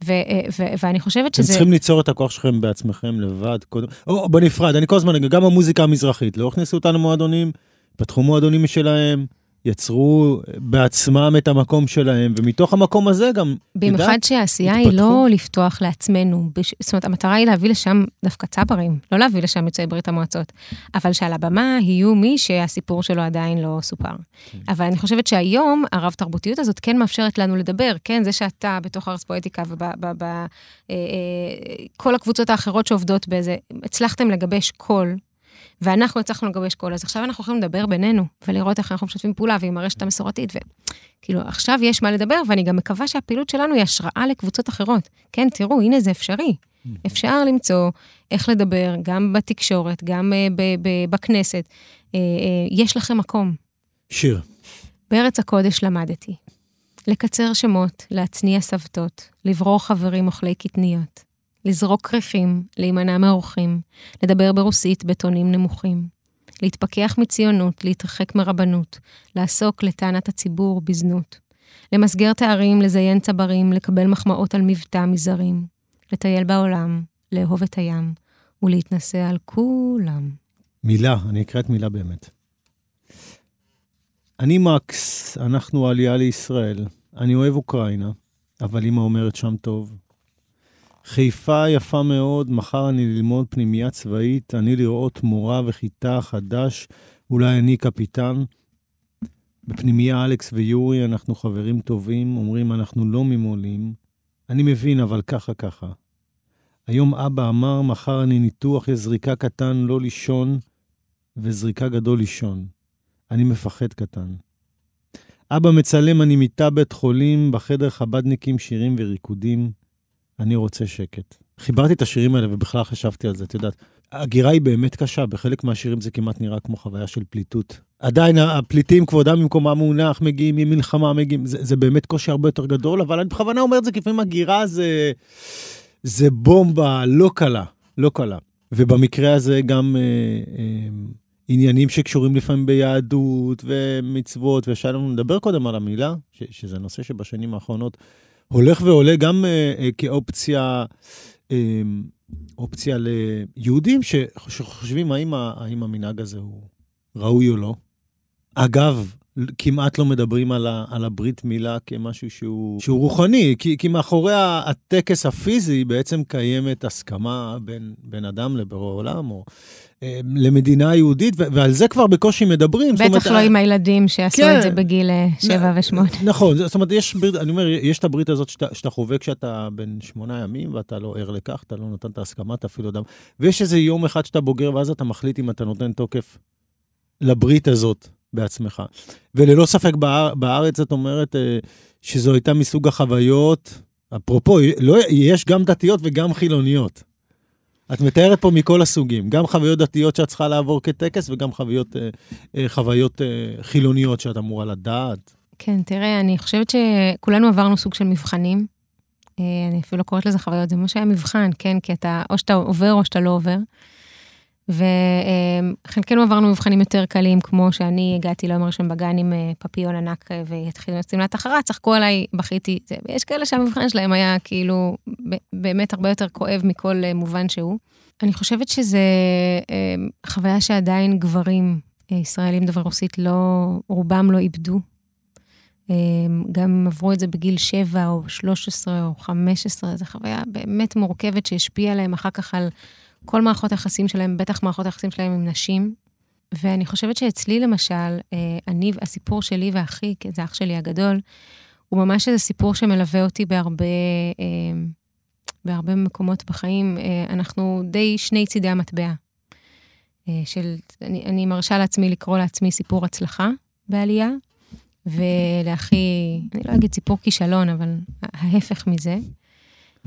כן. ואני חושבת שזה... אתם צריכים ליצור את הכוח שלכם בעצמכם לבד, קודם, או בנפרד, אני כל הזמן, גם המוזיקה המזרחית, לא הכניסו אותנו מועדונים, פתחו מועדונים משלהם, יצרו בעצמם את המקום שלהם, ומתוך המקום הזה גם, במיוחד שהעשייה היא לא לפתוח לעצמנו, בש... זאת אומרת, המטרה היא להביא לשם דווקא צברים, לא להביא לשם יוצאי ברית המועצות, אבל שעל הבמה יהיו מי שהסיפור שלו עדיין לא סופר. כן. אבל אני חושבת שהיום הרב תרבותיות הזאת כן מאפשרת לנו לדבר, כן, זה שאתה בתוך ערס פואטיקה ובכל אה, אה, הקבוצות האחרות שעובדות בזה, הצלחתם לגבש קול ואנחנו הצלחנו לגבש קול, אז עכשיו אנחנו יכולים לדבר בינינו, ולראות איך אנחנו משתפים פעולה ועם הרשת המסורתית, וכאילו, עכשיו יש מה לדבר, ואני גם מקווה שהפעילות שלנו היא השראה לקבוצות אחרות. כן, תראו, הנה זה אפשרי. אפשר למצוא איך לדבר, גם בתקשורת, גם ב- בכנסת. Uh, uh, יש לכם מקום. שיר. בארץ הקודש למדתי. לקצר שמות, להצניע סבתות, לברור חברים אוכלי קטניות. לזרוק כריכים, להימנע מאורחים, לדבר ברוסית בטונים נמוכים, להתפכח מציונות, להתרחק מרבנות, לעסוק לטענת הציבור בזנות, למסגר תארים, לזיין צברים, לקבל מחמאות על מבטא מזרים, לטייל בעולם, לאהוב את הים, ולהתנשא על כולם. מילה, אני אקרא את מילה באמת. אני מקס, אנחנו עלייה לישראל. אני אוהב אוקראינה, אבל אמא אומרת שם טוב. חיפה יפה מאוד, מחר אני ללמוד פנימייה צבאית, אני לראות מורה וכיתה חדש, אולי אני קפיטן. בפנימייה אלכס ויורי אנחנו חברים טובים, אומרים אנחנו לא ממולים. אני מבין, אבל ככה ככה. היום אבא אמר, מחר אני ניתוח, יש זריקה קטן לא לישון, וזריקה גדול לישון. אני מפחד קטן. אבא מצלם, אני מיטה בית חולים, בחדר חבדניקים, שירים וריקודים. אני רוצה שקט. חיברתי את השירים האלה ובכלל חשבתי על זה, את יודעת. הגירה היא באמת קשה, בחלק מהשירים זה כמעט נראה כמו חוויה של פליטות. עדיין הפליטים, כבודם במקומם מונח, מגיעים ממלחמה, מגיעים, זה, זה באמת קושי הרבה יותר גדול, אבל אני בכוונה אומר את זה, כי לפעמים הגירה זה, זה בומבה לא קלה, לא קלה. ובמקרה הזה גם אה, אה, עניינים שקשורים לפעמים ביהדות ומצוות, ושהיה לנו לדבר קודם על המילה, ש, שזה נושא שבשנים האחרונות הולך ועולה גם uh, uh, כאופציה, uh, אופציה ליהודים שחושבים האם המנהג הזה הוא ראוי או לא. אגב, כמעט לא מדברים על, ה, על הברית מילה כמשהו שהוא, שהוא רוחני, כי, כי מאחורי הטקס הפיזי בעצם קיימת הסכמה בין, בין אדם לבורא עולם, או אה, למדינה יהודית, ועל זה כבר בקושי מדברים. בטח אומרת, לא עם הילדים שעשו כן, את זה בגיל אה, שבע ושמונה. נכון, זאת אומרת, יש ברית, אני אומר, יש את הברית הזאת שאתה, שאתה חווה כשאתה בן שמונה ימים, ואתה לא ער לכך, אתה לא נותן את ההסכמה, אתה אפילו אדם, ויש איזה יום אחד שאתה בוגר, ואז אתה מחליט אם אתה נותן תוקף לברית הזאת. בעצמך. וללא ספק באר, בארץ, זאת אומרת, אה, שזו הייתה מסוג החוויות, אפרופו, לא, יש גם דתיות וגם חילוניות. את מתארת פה מכל הסוגים, גם חוויות דתיות שאת צריכה לעבור כטקס, וגם חוויות, אה, אה, חוויות חילוניות שאת אמורה לדעת. כן, תראה, אני חושבת שכולנו עברנו סוג של מבחנים. אני אפילו לא קוראת לזה חוויות, זה ממש היה מבחן, כן? כי אתה, או שאתה עובר או שאתה לא עובר. וחלקנו עברנו מבחנים יותר קלים, כמו שאני הגעתי ליום הראשון בגן עם אה, פפיון ענק אה, והתחילו עם שמלת החרה, צחקו עליי, בכיתי. ויש כאלה שהמבחן שלהם היה כאילו באמת הרבה יותר כואב מכל אה, מובן שהוא. אני חושבת שזה חוויה שעדיין גברים ישראלים דוברי רוסית לא, רובם לא איבדו. גם עברו את זה בגיל 7 או 13 או 15, זו חוויה באמת מורכבת שהשפיעה עליהם אחר כך על כל מערכות היחסים שלהם, בטח מערכות היחסים שלהם עם נשים. ואני חושבת שאצלי, למשל, אה, אני, הסיפור שלי ואחי, כי זה אח שלי הגדול, הוא ממש איזה סיפור שמלווה אותי בהרבה, אה, בהרבה מקומות בחיים. אה, אנחנו די שני צידי המטבע. של, אני, אני מרשה לעצמי לקרוא לעצמי סיפור הצלחה בעלייה, ולאחי, אני לא אגיד סיפור כישלון, אבל ההפך מזה.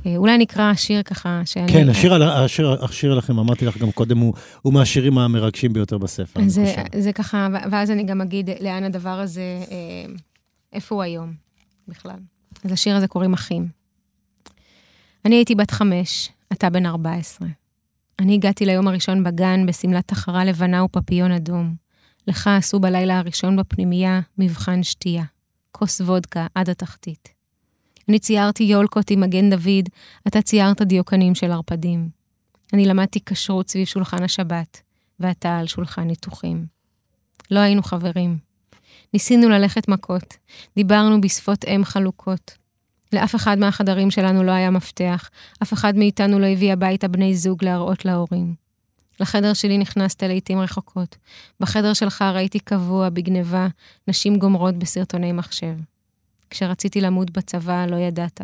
אה, אולי נקרא שיר ככה, שאני... כן, השיר, השיר, השיר לכם, אמרתי לך גם קודם, הוא, הוא מהשירים המרגשים ביותר בספר. זה, זה ככה, ואז אני גם אגיד לאן הדבר הזה, אה, איפה הוא היום בכלל. אז השיר הזה קוראים אחים. אני הייתי בת חמש, אתה בן ארבע עשרה. אני הגעתי ליום הראשון בגן בשמלת תחרה לבנה ופפיון אדום. לך עשו בלילה הראשון בפנימייה מבחן שתייה. כוס וודקה עד התחתית. אני ציירתי יולקות עם מגן דוד, אתה ציירת דיוקנים של ערפדים. אני למדתי כשרות סביב שולחן השבת, ואתה על שולחן ניתוחים. לא היינו חברים. ניסינו ללכת מכות, דיברנו בשפות אם חלוקות. לאף אחד מהחדרים שלנו לא היה מפתח, אף אחד מאיתנו לא הביא הביתה בני זוג להראות להורים. לחדר שלי נכנסת לעיתים רחוקות. בחדר שלך ראיתי קבוע, בגניבה, נשים גומרות בסרטוני מחשב. כשרציתי למות בצבא, לא ידעת.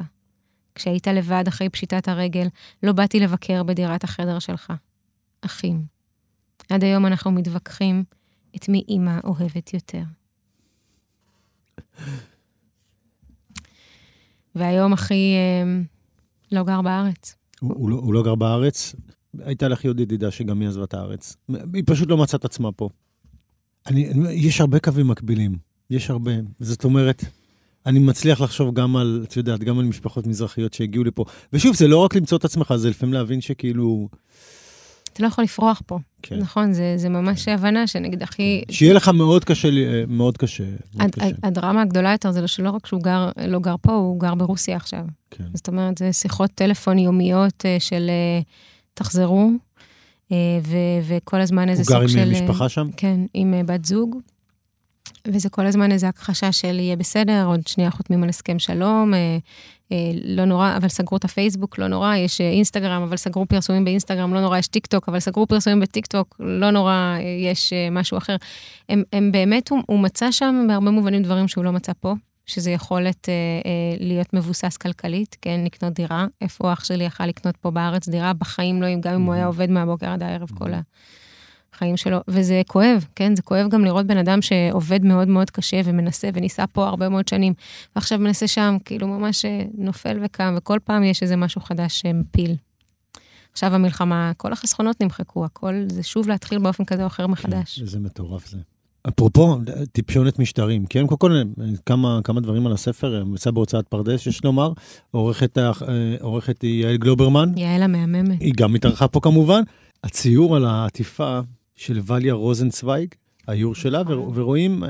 כשהיית לבד אחרי פשיטת הרגל, לא באתי לבקר בדירת החדר שלך. אחים. עד היום אנחנו מתווכחים את מי אימא אוהבת יותר. והיום אחי אה, לא גר בארץ. הוא, הוא, לא, הוא לא גר בארץ? הייתה לך עוד ידידה שגם היא עזבה את הארץ. היא פשוט לא מצאה את עצמה פה. אני, יש הרבה קווים מקבילים. יש הרבה. זאת אומרת, אני מצליח לחשוב גם על, את יודעת, גם על משפחות מזרחיות שהגיעו לפה. ושוב, זה לא רק למצוא את עצמך, זה לפעמים להבין שכאילו... אתה לא יכול לפרוח פה. כן. נכון, זה, זה ממש כן. הבנה שנגיד הכי... שיהיה לך מאוד קשה, מאוד קשה. מאוד הד, קשה. הדרמה הגדולה יותר זה שלא רק שהוא גר, לא גר פה, הוא גר ברוסיה עכשיו. כן. זאת אומרת, זה שיחות טלפון יומיות אה, של אה, תחזרו, אה, ו, וכל הזמן איזה סוג של... הוא גר עם משפחה שם? כן, עם בת זוג. וזה כל הזמן איזו הכחשה של יהיה בסדר, עוד שנייה חותמים על הסכם שלום, אה, אה, לא נורא, אבל סגרו את הפייסבוק, לא נורא, יש אה, אינסטגרם, אבל סגרו פרסומים באינסטגרם, לא נורא, יש טיק טוק, אבל סגרו פרסומים בטיק טוק, לא נורא, אה, יש אה, משהו אחר. הם, הם באמת, הוא, הוא מצא שם בהרבה מובנים דברים שהוא לא מצא פה, שזה יכולת אה, אה, להיות מבוסס כלכלית, כן, לקנות דירה. איפה אח שלי יכל לקנות פה בארץ דירה? בחיים לא, גם אם הוא היה עובד מהבוקר עד הערב כל ה... החיים שלו, וזה כואב, כן? זה כואב גם לראות בן אדם שעובד מאוד מאוד קשה ומנסה וניסה פה הרבה מאוד שנים, ועכשיו מנסה שם, כאילו ממש אה, נופל וקם, וכל פעם יש איזה משהו חדש שמפיל. עכשיו המלחמה, כל החסכונות נמחקו, הכל זה שוב להתחיל באופן כזה או אחר כן, מחדש. כן, איזה מטורף זה. אפרופו, טיפשונת משטרים, כן? קודם כל, כמה, כמה דברים על הספר, יצא בהוצאת פרדס, יש לומר, עורכת, אה, עורכת היא יעל גלוברמן. יעל המהממת. היא גם התארחה פה כמובן. הציור על העטיפה של וליה רוזנצוויג, האיור שלה, ורואים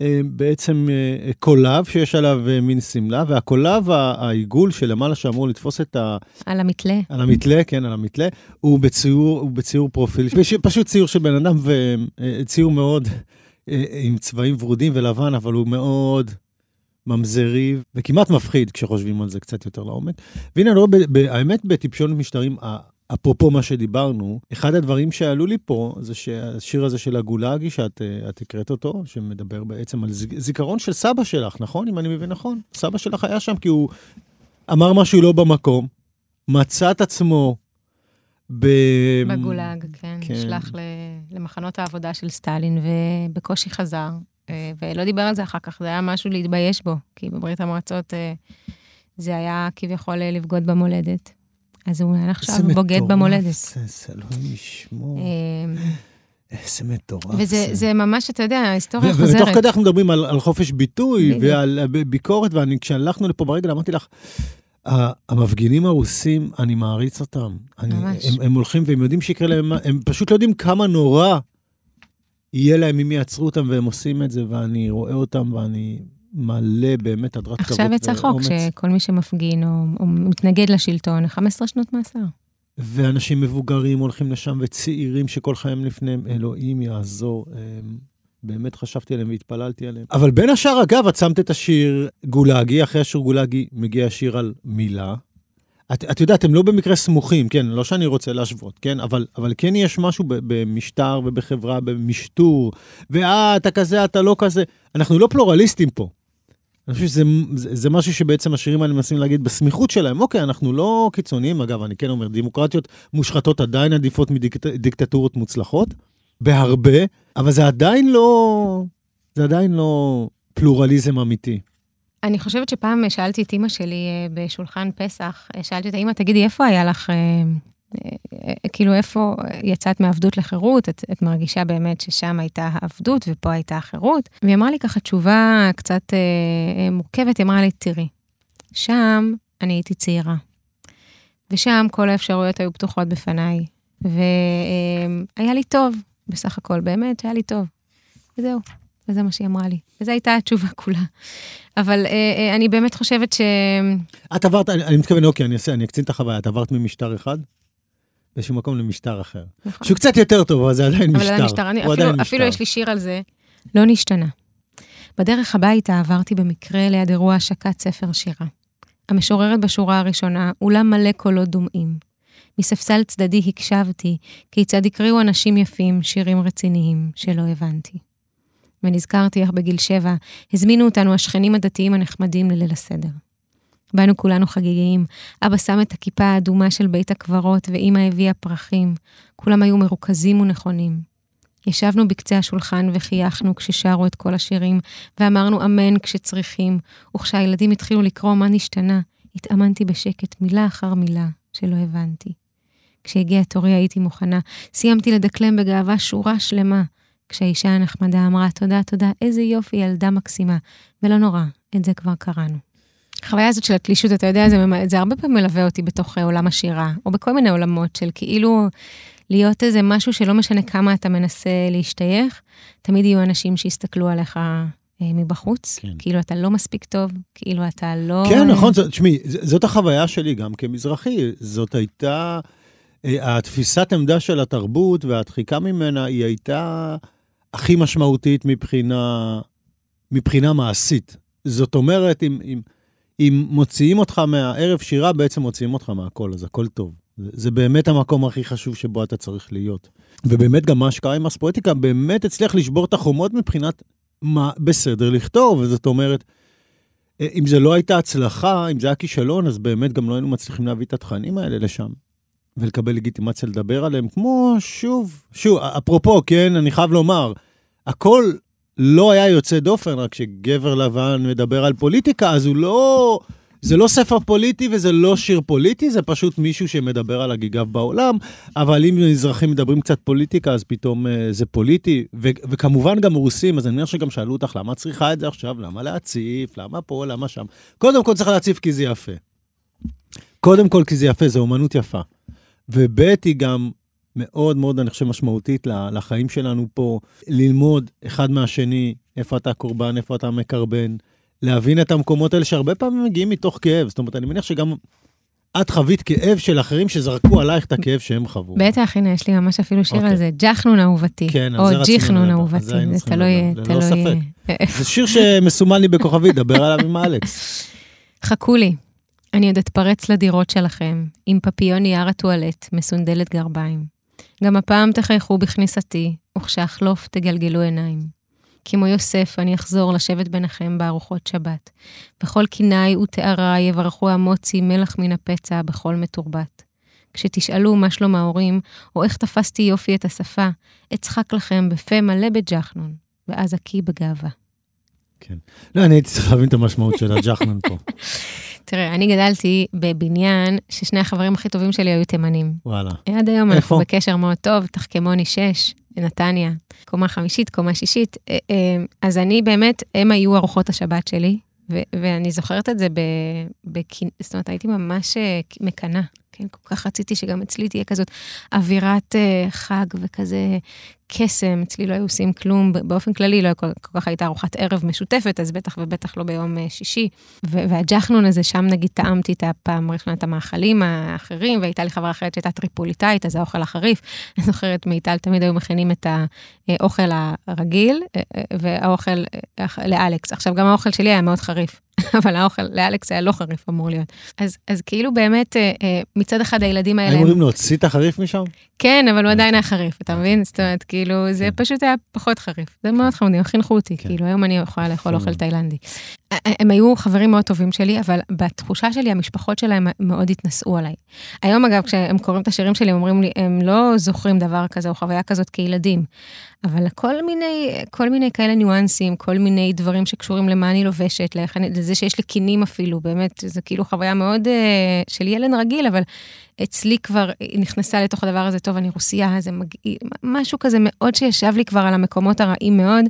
אה, בעצם אה, קולב שיש עליו אה, מין שמלה, והקולב, העיגול שלמעלה שאמור לתפוס את ה... על המתלה. על המתלה, כן, על המתלה, הוא בציור, הוא בציור פרופיל, פשוט ציור של בן אדם, וציור מאוד עם צבעים ורודים ולבן, אבל הוא מאוד... ממזרי וכמעט מפחיד כשחושבים על זה קצת יותר לעומק. והנה, אני רואה, האמת, בטיפשונת משטרים, אפרופו מה שדיברנו, אחד הדברים שעלו לי פה זה שהשיר הזה של הגולאגי, שאת אה, הקראת אותו, שמדבר בעצם על זיכרון של סבא שלך, נכון? אם אני מבין נכון. סבא שלך היה שם כי הוא אמר משהו לא במקום, מצא את עצמו ב... בגולאג, כן. כן. נשלח למחנות העבודה של סטלין ובקושי חזר. אה, ולא דיבר על זה אחר כך, זה היה משהו להתבייש בו, כי בברית המועצות אה, זה היה כביכול לבגוד במולדת. אז הוא עכשיו בוגד במולדת. זה מטורף, זה, אלוהים ישמור. אמ, איזה מטורף וזה זה ממש, אתה יודע, ההיסטוריה חוזרת. ותוך כדי אנחנו מדברים על, על חופש ביטוי ועל ביקורת, וכשהלכנו לפה ברגל אמרתי לך, המפגינים הרוסים, אני מעריץ אותם. אני, ממש. הם, הם הולכים והם יודעים שיקרה להם, הם פשוט לא יודעים כמה נורא יהיה להם אם יעצרו אותם, והם עושים את זה, ואני רואה אותם ואני מלא באמת הדרת כבוד ואומץ. עכשיו יצא חוק שכל מי שמפגין או, או מתנגד לשלטון, 15 שנות מאסר. ואנשים מבוגרים הולכים לשם, וצעירים שכל חייהם לפניהם, אלוהים יעזור. באמת חשבתי עליהם והתפללתי עליהם. אבל בין השאר, אגב, את שמת את השיר גולגי, אחרי השיר גולגי מגיע השיר על מילה. את, את יודעת, הם לא במקרה סמוכים, כן, לא שאני רוצה להשוות, כן, אבל, אבל כן יש משהו במשטר ובחברה, במשטור, ואה, אתה כזה, אתה לא כזה. אנחנו לא פלורליסטים פה. אני חושב שזה זה, זה משהו שבעצם השירים האלה מנסים להגיד בסמיכות שלהם. אוקיי, אנחנו לא קיצוניים, אגב, אני כן אומר, דמוקרטיות מושחתות עדיין עדיפות מדיקטטורות מוצלחות, בהרבה, אבל זה עדיין לא, זה עדיין לא פלורליזם אמיתי. אני חושבת שפעם שאלתי את אימא שלי אה, בשולחן פסח, אה, שאלתי אותה, אימא, תגידי, איפה היה לך, אה, כאילו, איפה יצאת מעבדות לחירות? את, את מרגישה באמת ששם הייתה העבדות ופה הייתה החירות? והיא אמרה לי ככה תשובה קצת מורכבת, היא אמרה לי, תראי, שם אני הייתי צעירה, ושם כל האפשרויות היו פתוחות בפניי, והיה לי טוב, בסך הכל, באמת, היה לי טוב. וזהו. וזה מה שהיא אמרה לי. וזו הייתה התשובה כולה. אבל אה, אה, אני באמת חושבת ש... את עברת, אני, אני מתכוון, אוקיי, אני אני אקצין את החוויה. את עברת ממשטר אחד? באיזשהו מקום למשטר אחר. נכון. שהוא קצת יותר טוב, אבל זה עדיין אבל משטר. אבל המשטר, אני, אפילו, אפילו משטר. יש לי שיר על זה. לא נשתנה. בדרך הביתה עברתי במקרה ליד אירוע השקת ספר שירה. המשוררת בשורה הראשונה, אולם מלא קולות דומעים. מספסל צדדי הקשבתי כיצד הקריאו אנשים יפים שירים רציניים שלא הבנתי. ונזכרתי איך בגיל שבע הזמינו אותנו השכנים הדתיים הנחמדים לליל הסדר. באנו כולנו חגיגיים, אבא שם את הכיפה האדומה של בית הקברות ואימא הביאה פרחים. כולם היו מרוכזים ונכונים. ישבנו בקצה השולחן וחייכנו כששרו את כל השירים, ואמרנו אמן כשצריכים, וכשהילדים התחילו לקרוא מה נשתנה, התאמנתי בשקט מילה אחר מילה שלא הבנתי. כשהגיע תורי הייתי מוכנה, סיימתי לדקלם בגאווה שורה שלמה, כשהאישה הנחמדה אמרה, תודה, תודה, איזה יופי, ילדה מקסימה. ולא נורא, את זה כבר קראנו. החוויה הזאת של התלישות, אתה יודע, זה, זה הרבה פעמים מלווה אותי בתוך עולם השירה, או בכל מיני עולמות של כאילו להיות איזה משהו שלא משנה כמה אתה מנסה להשתייך, תמיד יהיו אנשים שיסתכלו עליך אה, מבחוץ, כן. כאילו אתה לא מספיק טוב, כאילו אתה לא... כן, נכון, תשמעי, זאת החוויה שלי גם כמזרחי, זאת הייתה, אה, התפיסת עמדה של התרבות והדחיקה ממנה, היא הייתה הכי משמעותית מבחינה, מבחינה מעשית. זאת אומרת, אם, אם, אם מוציאים אותך מהערב שירה, בעצם מוציאים אותך מהכל, אז הכל טוב. זה, באמת המקום הכי חשוב שבו אתה צריך להיות. ובאמת גם מה שקרה עם הספואטיקה, באמת הצליח לשבור את החומות מבחינת מה בסדר לכתוב, וזאת אומרת, אה, אם זה לא הייתה הצלחה, אם זה היה כישלון, אז באמת גם לא היינו מצליחים להביא את התכנים האלה לשם. ולקבל לגיטימציה לדבר עליהם, כמו, שוב, שוב, אפרופו, כן, אני חייב לומר, הכל לא היה יוצא דופן, רק שגבר לבן מדבר על פוליטיקה, אז הוא לא... זה לא ספר פוליטי וזה לא שיר פוליטי, זה פשוט מישהו שמדבר על הגיגיו בעולם, אבל אם אזרחים מדברים קצת פוליטיקה, אז פתאום uh, זה פוליטי, ו- וכמובן גם רוסים, אז אני מניח שגם שאלו אותך, למה צריכה את זה עכשיו? למה להציף? למה פה? למה שם? קודם כל צריך להציף כי זה יפה. קודם כל כי זה יפה, זו אומנות יפה. וב' היא גם מאוד מאוד, אני חושב, משמעותית לחיים שלנו פה, ללמוד אחד מהשני, איפה אתה קורבן, איפה אתה מקרבן, להבין את המקומות האלה שהרבה פעמים מגיעים מתוך כאב. זאת אומרת, אני מניח שגם את חווית כאב של אחרים שזרקו עלייך את הכאב שהם חוו. בטח, הנה, יש לי ממש אפילו שיר okay. על אוקיי. זה, ג'חנון אהובתי. כן, או ג'יחנון אהובתי, זה תלוי... ללא ספק. זה שיר שמסומן לי בכוכבי, דבר עליו עם אלכס. *laughs* חכו לי, אני עוד אתפרץ לדירות שלכם, עם פפיון נייר הטואלט, מסונדלת גרביים. גם הפעם תחייכו בכניסתי, וכשאחלוף תגלגלו עיניים. כמו יוסף, אני אחזור לשבת ביניכם בארוחות שבת. בכל קינאי ותארה יברכו המוצי מלח מן הפצע בכל מתורבת. כשתשאלו מה שלום ההורים, או איך תפסתי יופי את השפה, אצחק לכם בפה מלא בג'חנון, ואז אקיא בגאווה. כן. לא, אני הייתי צריך להבין את המשמעות של הג'חנון פה. *laughs* תראה, אני גדלתי בבניין ששני החברים הכי טובים שלי היו תימנים. וואלה. עד היום איפה? אנחנו בקשר מאוד טוב, תחכמוני 6, נתניה, קומה חמישית, קומה שישית. אה, אה, אז אני באמת, הם היו ארוחות השבת שלי, ואני זוכרת את זה ב... זאת אומרת, הייתי ממש אה, מקנאה. כן, כל כך רציתי שגם אצלי תהיה כזאת אווירת uh, חג וכזה קסם, אצלי לא היו עושים כלום, באופן כללי לא כל, כל כך הייתה ארוחת ערב משותפת, אז בטח ובטח לא ביום uh, שישי. והג'חנון הזה, שם נגיד טעמתי את הפעם הראשונה את המאכלים האחרים, והייתה לי חברה אחרת שהייתה טריפוליטאית, אז האוכל החריף. *laughs* אני זוכרת, מיטל תמיד היו מכינים את האוכל הרגיל, והאוכל לאלכס. עכשיו, גם האוכל שלי היה מאוד חריף. *laughs* אבל האוכל לאלכס היה לא חריף אמור להיות. אז, אז כאילו באמת, אה, אה, מצד אחד הילדים האלה... היו אומרים להוציא את החריף משם? כן, אבל הוא עדיין היה חריף, אתה מבין? זאת אומרת, כאילו, זה כן. פשוט היה פחות חריף. זה מאוד חמודי, הם חינכו אותי, כן. כאילו, היום אני יכולה לאכול אוכל. תאילנדי. הם היו חברים מאוד טובים שלי, אבל בתחושה שלי, המשפחות שלהם מאוד התנשאו עליי. היום, אגב, כשהם קוראים את השירים שלי, הם אומרים לי, הם לא זוכרים דבר כזה או חוויה כזאת כילדים. אבל כל מיני, כל מיני כאלה ניואנסים, כל מיני דברים שקשורים למה אני לובשת, אני- לזה שיש לי קינים אפילו, באמת, זה כאילו חוויה מאוד אה, של ילד רגיל, אבל אצלי כבר נכנסה לתוך הדבר הזה, טוב, אני רוסייה, זה מגעיל, משהו כזה מאוד שישב לי כבר על המקומות הרעים מאוד.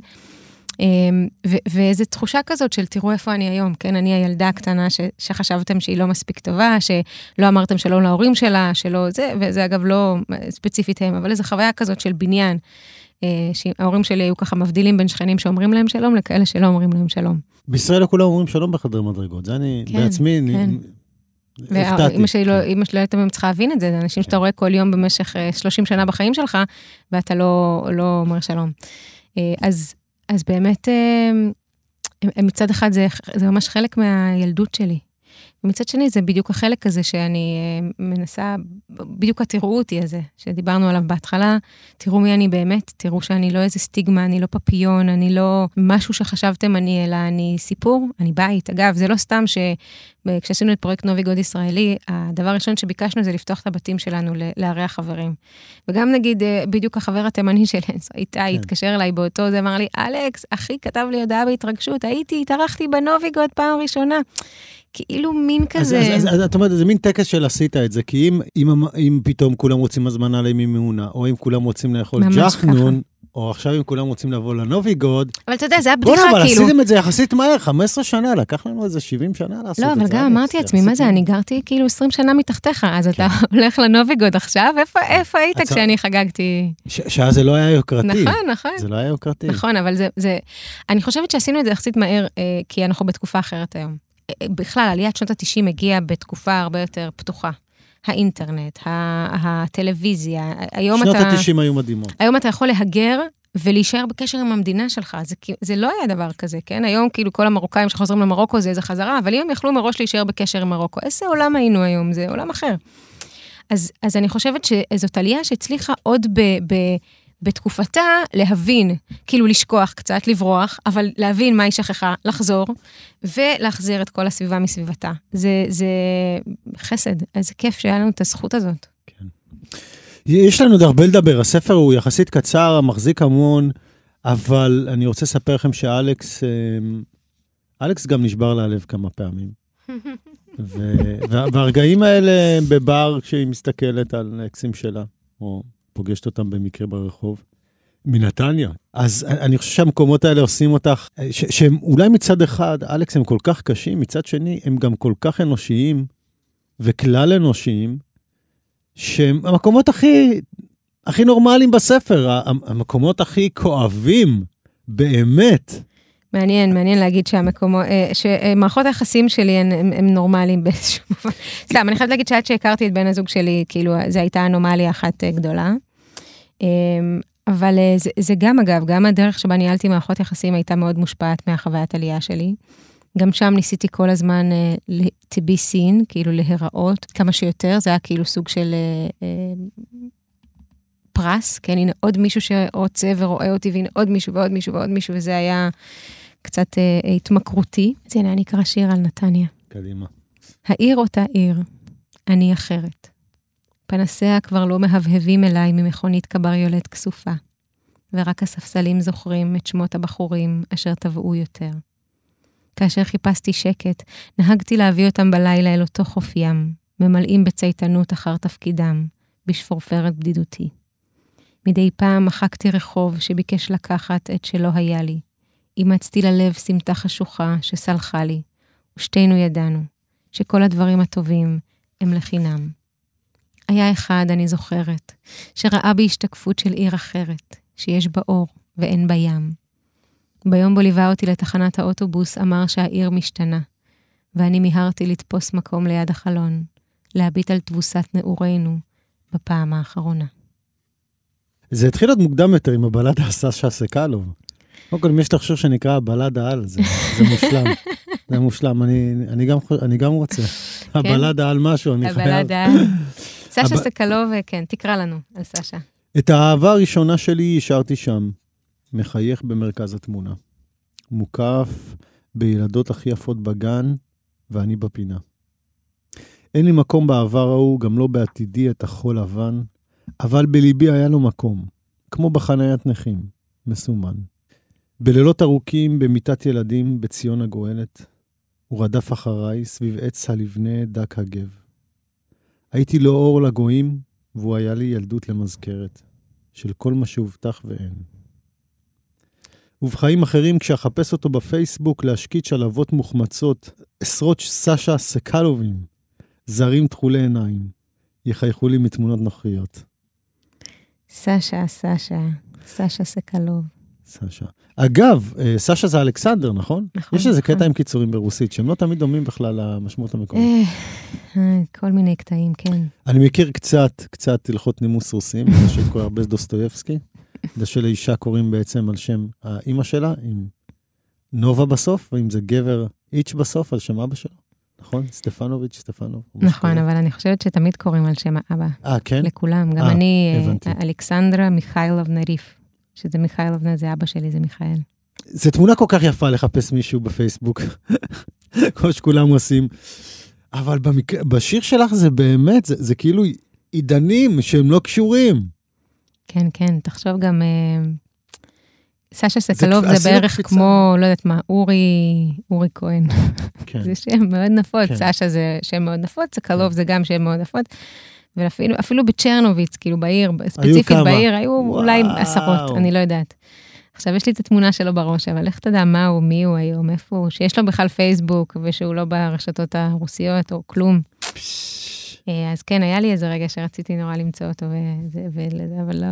אמ, ו- ואיזו תחושה כזאת של תראו איפה אני היום, כן, אני הילדה הקטנה ש- שחשבתם שהיא לא מספיק טובה, שלא אמרתם שלום להורים שלה, שלא זה, וזה אגב לא ספציפית הם, אבל איזו חוויה כזאת של בניין, אה, שההורים שלי היו ככה מבדילים בין שכנים שאומרים להם שלום לכאלה שלא אומרים להם שלום. בישראל לא כולם אומרים שלום בחדרי מדרגות, זה אני כן, בעצמי, אני- כן. הופתעתי. ואימא שלי לא, כן. אימא שלי לא הייתה צריכה להבין את זה, זה אנשים שאתה רואה כל יום במשך אה, 30 שנה בחיים שלך, ואתה לא, לא אומר שלום. אה, אז, אז באמת, אה, מצד אחד זה, זה ממש חלק מהילדות שלי. ומצד שני, זה בדיוק החלק הזה שאני אה, מנסה, בדיוק ה"תראו אותי" הזה, שדיברנו עליו בהתחלה, תראו מי אני באמת, תראו שאני לא איזה סטיגמה, אני לא פפיון, אני לא משהו שחשבתם אני, אלא אני סיפור, אני בית. אגב, זה לא סתם שכשעשינו את פרויקט נובי גוד ישראלי, הדבר הראשון שביקשנו זה לפתוח את הבתים שלנו לארח חברים. וגם נגיד, אה, בדיוק החבר התימני שלי, איתי, כן. התקשר אליי באותו, זה אמר לי, אלכס, אחי כתב לי הודעה בהתרגשות, הייתי, התארחתי בנובי גוד פעם ראשונה. כאילו מין אז- כזה. אז- אז- אז את אומרת, זה מין טקס של עשית את זה, כי אם- אם אם פתאום כולם רוצים הזמנה לימי מעונה, או אם כולם רוצים לאכול ג'חנון, או עכשיו אם כולם רוצים לבוא לנובי גוד, אבל אתה יודע, זה בוא'נה, הבדיחה, אבל כאילו. עשיתם את זה יחסית מהר, 15 שנה, לקח לנו איזה 70 שנה לעשות את זה. לא, אבל גם אמרתי לעצמי, מה זה. אני גרתי כאילו 20 שנה מתחתיך, אז אתה הולך לנוביגוד עכשיו? איפה- איפה היית אז- כשאני חגגתי? שאז זה לא היה יוקרתי. נכון, נכון. זה לא היה יוקרתי. נכון, אבל זה, זה, אני חושבת שעשינו את זה יחסית מהר, אה, כי אנחנו בתקופה אחרת היום. בכלל, עליית שנות ה-90 הגיעה בתקופה הרבה יותר פתוחה. האינטרנט, הטלוויזיה, היום שנות אתה... ה-90 היו מדהימות. היום אתה יכול להגר ולהישאר בקשר עם המדינה שלך, זה, זה לא היה דבר כזה, כן? היום כאילו כל המרוקאים שחוזרים למרוקו זה איזה חזרה, אבל אם הם יכלו מראש להישאר בקשר עם מרוקו, איזה עולם היינו היום? זה עולם אחר. אז, אז אני חושבת שזאת עלייה שהצליחה עוד ב, ב, בתקופתה להבין, כאילו לשכוח קצת, לברוח, אבל להבין מה היא שכחה, לחזור, ולהחזיר את כל הסביבה מסביבתה. זה, זה חסד, איזה כיף שהיה לנו את הזכות הזאת. יש לנו עוד הרבה לדבר, הספר הוא יחסית קצר, מחזיק המון, אבל אני רוצה לספר לכם שאלכס, אמ, אלכס גם נשבר לה הלב כמה פעמים. ו- *laughs* וה- והרגעים האלה הם בבר כשהיא מסתכלת על אקסים שלה, או פוגשת אותם במקרה ברחוב. מנתניה. אז אני חושב שהמקומות האלה עושים אותך, ש- שהם אולי מצד אחד, אלכס, הם כל כך קשים, מצד שני, הם גם כל כך אנושיים וכלל אנושיים, שהם המקומות הכי, הכי נורמליים בספר, המקומות הכי כואבים, באמת. מעניין, מעניין להגיד שהמקומות, אה, שמערכות היחסים שלי הן, הם, הם נורמליים באיזשהו מובן. סתם, אני חייבת להגיד שעד שהכרתי את בן הזוג שלי, כאילו, זו הייתה אנומליה אחת אה, גדולה. אה, אבל אה, זה, זה גם, אגב, גם הדרך שבה ניהלתי מערכות יחסים הייתה מאוד מושפעת מהחוויית עלייה שלי. גם שם ניסיתי כל הזמן ל- to be seen, כאילו להיראות כמה שיותר, זה היה כאילו סוג של אה, אה, פרס, כן, הנה עוד מישהו שרוצה ורואה אותי, והנה עוד מישהו ועוד מישהו ועוד מישהו, וזה היה קצת אה, התמכרותי. אז הנה, אני אקרא שיר על נתניה. קדימה. העיר אותה עיר, אני אחרת. פנסיה כבר לא מהבהבים אליי ממכונית קבריולט כסופה, ורק הספסלים זוכרים את שמות הבחורים אשר טבעו יותר. כאשר חיפשתי שקט, נהגתי להביא אותם בלילה אל אותו חוף ים, ממלאים בצייתנות אחר תפקידם, בשפורפרת בדידותי. מדי פעם מחקתי רחוב שביקש לקחת את שלא היה לי. אימצתי ללב סמטה חשוכה שסלחה לי, ושתינו ידענו שכל הדברים הטובים הם לחינם. היה אחד, אני זוכרת, שראה בי השתקפות של עיר אחרת, שיש בה אור ואין בה ים. ביום בו ליווה אותי לתחנת האוטובוס אמר שהעיר משתנה, ואני מיהרתי לתפוס מקום ליד החלון, להביט על תבוסת נעורינו בפעם האחרונה. זה התחיל עוד מוקדם יותר עם הבלדה סשה סקלוב. קודם כל, אם יש לך שיר שנקרא הבלדה על, זה זה מושלם. *laughs* זה מושלם, אני, אני, גם, אני גם רוצה. כן? הבלדה על משהו, אני חייב. הבלדה. סשה סקלוב, כן, תקרא לנו על סשה. את האהבה הראשונה שלי השארתי שם, מחייך במרכז התמונה. מוקף בילדות הכי יפות בגן, ואני בפינה. אין לי מקום בעבר ההוא, גם לא בעתידי את החול לבן, אבל בליבי היה לו מקום, כמו בחניית נכים, מסומן. בלילות ארוכים במיטת ילדים בציון הגואלת, הוא רדף אחריי סביב עץ הלבנה דק הגב. הייתי לו אור לגויים, והוא היה לי ילדות למזכרת, של כל מה שהובטח ואין. ובחיים אחרים, כשאחפש אותו בפייסבוק להשקיט שלבות מוחמצות, עשרות סשה סקלובים, זרים תכולי עיניים, יחייכו לי מתמונות נוכריות. סשה, סשה, סשה סקלוב. סשה. אגב, אה, סשה זה אלכסנדר, נכון? נכון, יש איזה נכון. קטע עם קיצורים ברוסית, שהם לא תמיד דומים בכלל למשמעות המקומית. אה, אה, כל מיני קטעים, כן. אני מכיר קצת, קצת הלכות נימוס רוסים, יש את כל הרבה דוסטויבסקי. זה שלאישה קוראים בעצם על שם האימא שלה, עם נובה בסוף, ואם זה גבר, איץ' בסוף, על שם אבא שלו. נכון? סטפנוביץ', סטפנוב. נכון. אבל אני חושבת שתמיד קוראים על שם האבא. אה, כן? לכולם. גם אני. אלכסנדרה מיכאילובנה ריף. שזה מיכאילובנה, זה אבא שלי, זה מיכאל. זו תמונה כל כך יפה לחפש מישהו בפייסבוק, *laughs* כמו שכולם עושים. אבל במק... בשיר שלך זה באמת, זה, זה כאילו עידנים שהם לא קשורים. כן, כן, תחשוב גם... אה, סשה סקלוב עשית זה בערך קפיצה. כמו, לא יודעת מה, אורי, אורי כהן. כן. *laughs* זה שם מאוד נפוץ, כן. סשה זה שם מאוד נפוץ, סקלוב זה גם שם מאוד נפוץ. ואפילו אפילו בצ'רנוביץ, כאילו בעיר, ספציפית כמה. בעיר, היו וואו. אולי עשרות, אני לא יודעת. עכשיו, יש לי את התמונה שלו בראש, אבל איך תדע מה הוא, מי הוא היום, איפה הוא, שיש לו בכלל פייסבוק, ושהוא לא ברשתות הרוסיות או כלום. אה, אז כן, היה לי איזה רגע שרציתי נורא למצוא אותו, אבל לא,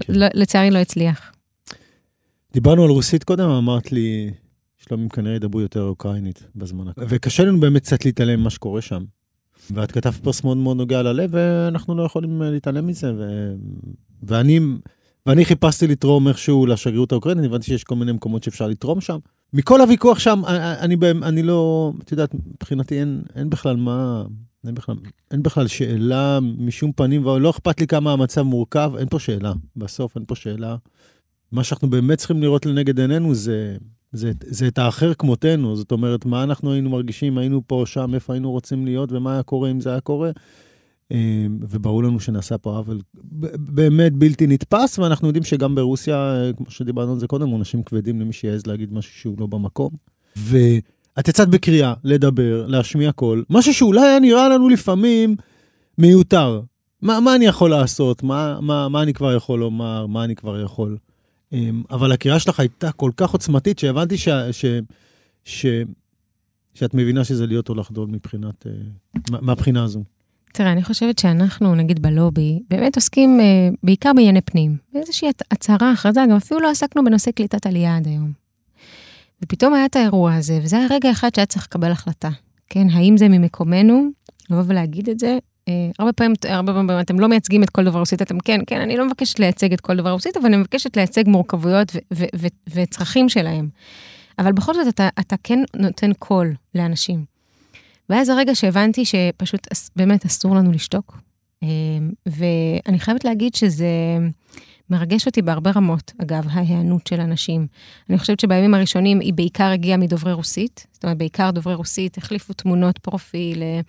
כן. לא, לצערי לא הצליח. דיברנו על רוסית קודם, אמרת לי, שלומים כנראה ידברו יותר אוקראינית בזמן. וקשה לנו באמת קצת להתעלם ממה שקורה שם. ואת כתבת פוסט מאוד מאוד נוגע ללב, ואנחנו לא יכולים אה, להתעלם מזה. ו... ואני, ואני חיפשתי לתרום איכשהו לשגרירות האוקראינית, הבנתי שיש כל מיני מקומות שאפשר לתרום שם. מכל הוויכוח שם, אני, אני, באמת- אני לא, את יודעת, מבחינתי אין, אין בכלל מה, אין בכלל, אין בכלל שאלה משום פנים, ולא אכפת לי כמה המצב מורכב, אין פה שאלה. בסוף אין פה שאלה. מה שאנחנו באמת צריכים לראות לנגד עינינו זה, זה, זה את האחר כמותנו. זאת אומרת, מה אנחנו היינו מרגישים, היינו פה, שם, איפה היינו רוצים להיות, ומה היה קורה אם זה היה קורה. אה, וברור לנו שנעשה פה עוול באמת בלתי נתפס, ואנחנו יודעים שגם ברוסיה, אה, כמו שדיברנו על זה קודם, עונשים כבדים למי שיעז להגיד משהו שהוא לא במקום. ואת יצאת בקריאה לדבר, להשמיע קול, משהו שאולי היה נראה לנו לפעמים מיותר. מה, מה אני יכול לעשות? מה, מה, מה אני כבר יכול לומר? מה אני כבר יכול? אמ, אבל הקריאה שלך הייתה כל כך עוצמתית, שהבנתי ש, ש, ש, שאת מבינה שזה להיות או לחדול מבחינת, אה, מה- מהבחינה הזו. תראה, אני חושבת שאנחנו, נגיד בלובי, באמת עוסקים אה, בעיקר בענייני פנים. באיזושהי הצ- הצהרה, הכרזה, גם אפילו לא עסקנו בנושא קליטת עלייה עד היום. ופתאום היה את האירוע הזה, וזה היה רגע אחד שהיה צריך לקבל החלטה. כן, האם זה ממקומנו, לבוא ולהגיד את זה? אה, הרבה פעמים, הרבה פעמים אתם לא מייצגים את כל דבר רוסית, אתם כן, כן, אני לא מבקשת לייצג את כל דבר רוסית, אבל אני מבקשת לייצג מורכבויות וצרכים שלהם. אבל בכל זאת, אתה, אתה כן נותן קול לאנשים. ואז הרגע שהבנתי שפשוט באמת אסור לנו לשתוק. אה, ואני חייבת להגיד שזה מרגש אותי בהרבה רמות, אגב, ההיענות של אנשים. אני חושבת שבימים הראשונים היא בעיקר הגיעה מדוברי רוסית, זאת אומרת, בעיקר דוברי רוסית החליפו תמונות פרופיל, אה,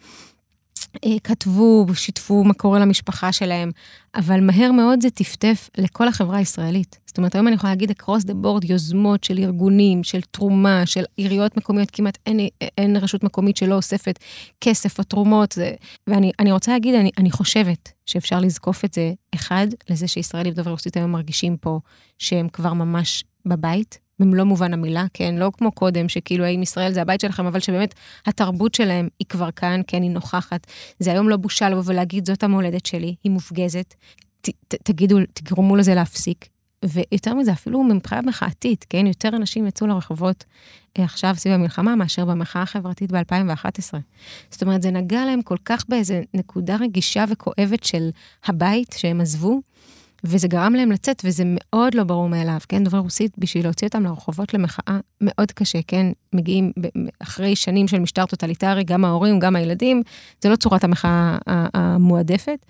כתבו, שיתפו מה קורה למשפחה שלהם, אבל מהר מאוד זה טפטף לכל החברה הישראלית. זאת אומרת, היום אני יכולה להגיד across the board יוזמות של ארגונים, של תרומה, של עיריות מקומיות, כמעט אין, אין רשות מקומית שלא אוספת כסף או תרומות. זה, ואני אני רוצה להגיד, אני, אני חושבת שאפשר לזקוף את זה, אחד, לזה שישראלים דוברי רוסית היום מרגישים פה שהם כבר ממש בבית, במלוא מובן המילה, כן? לא כמו קודם, שכאילו האם ישראל זה הבית שלכם, אבל שבאמת התרבות שלהם היא כבר כאן, כן, היא נוכחת. זה היום לא בושה לבוא ולהגיד, זאת המולדת שלי, היא מופגזת. ת, ת, תגידו, תגרמו לזה להפסיק. ויותר מזה, אפילו מבחינה מחאתית, כן? יותר אנשים יצאו לרחובות אה, עכשיו סביב המלחמה מאשר במחאה החברתית ב-2011. זאת אומרת, זה נגע להם כל כך באיזה נקודה רגישה וכואבת של הבית שהם עזבו, וזה גרם להם לצאת, וזה מאוד לא ברור מאליו, כן? דוברי רוסית, בשביל להוציא אותם לרחובות למחאה, מאוד קשה, כן? מגיעים אחרי שנים של משטר טוטליטרי, גם ההורים, גם הילדים, זה לא צורת המחאה המועדפת.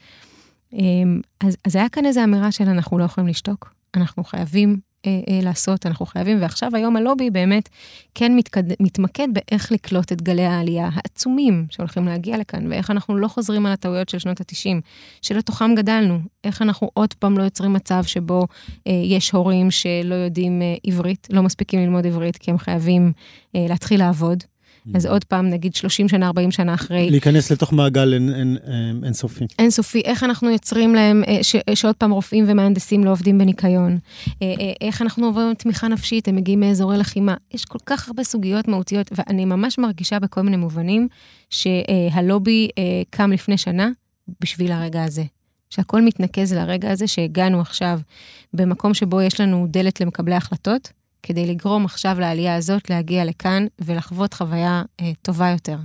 אמ, אז, אז היה כאן איזו אמירה של אנחנו לא יכולים לשתוק, אנחנו חייבים לעשות, אנחנו חייבים, ועכשיו היום הלובי באמת כן מתקד, מתמקד באיך לקלוט את גלי העלייה העצומים שהולכים להגיע לכאן, ואיך אנחנו לא חוזרים על הטעויות של שנות ה-90, שלתוכם גדלנו, איך אנחנו עוד פעם לא יוצרים מצב שבו אה, יש הורים שלא יודעים אה, עברית, לא מספיקים ללמוד עברית כי הם חייבים אה, להתחיל לעבוד. אז עוד פעם, נגיד 30 שנה, 40 שנה אחרי. להיכנס לתוך מעגל אין, אין, אין, אינסופי. אינסופי, איך אנחנו יוצרים להם, אה, ש, שעוד פעם רופאים ומהנדסים לא עובדים בניקיון, אה, אה, איך אנחנו עוברים תמיכה נפשית, הם מגיעים מאזורי לחימה. יש כל כך הרבה סוגיות מהותיות, ואני ממש מרגישה בכל מיני מובנים שהלובי קם לפני שנה בשביל הרגע הזה. שהכל מתנקז לרגע הזה שהגענו עכשיו במקום שבו יש לנו דלת למקבלי החלטות, כדי לגרום עכשיו לעלייה הזאת להגיע לכאן ולחוות חוויה אה, טובה יותר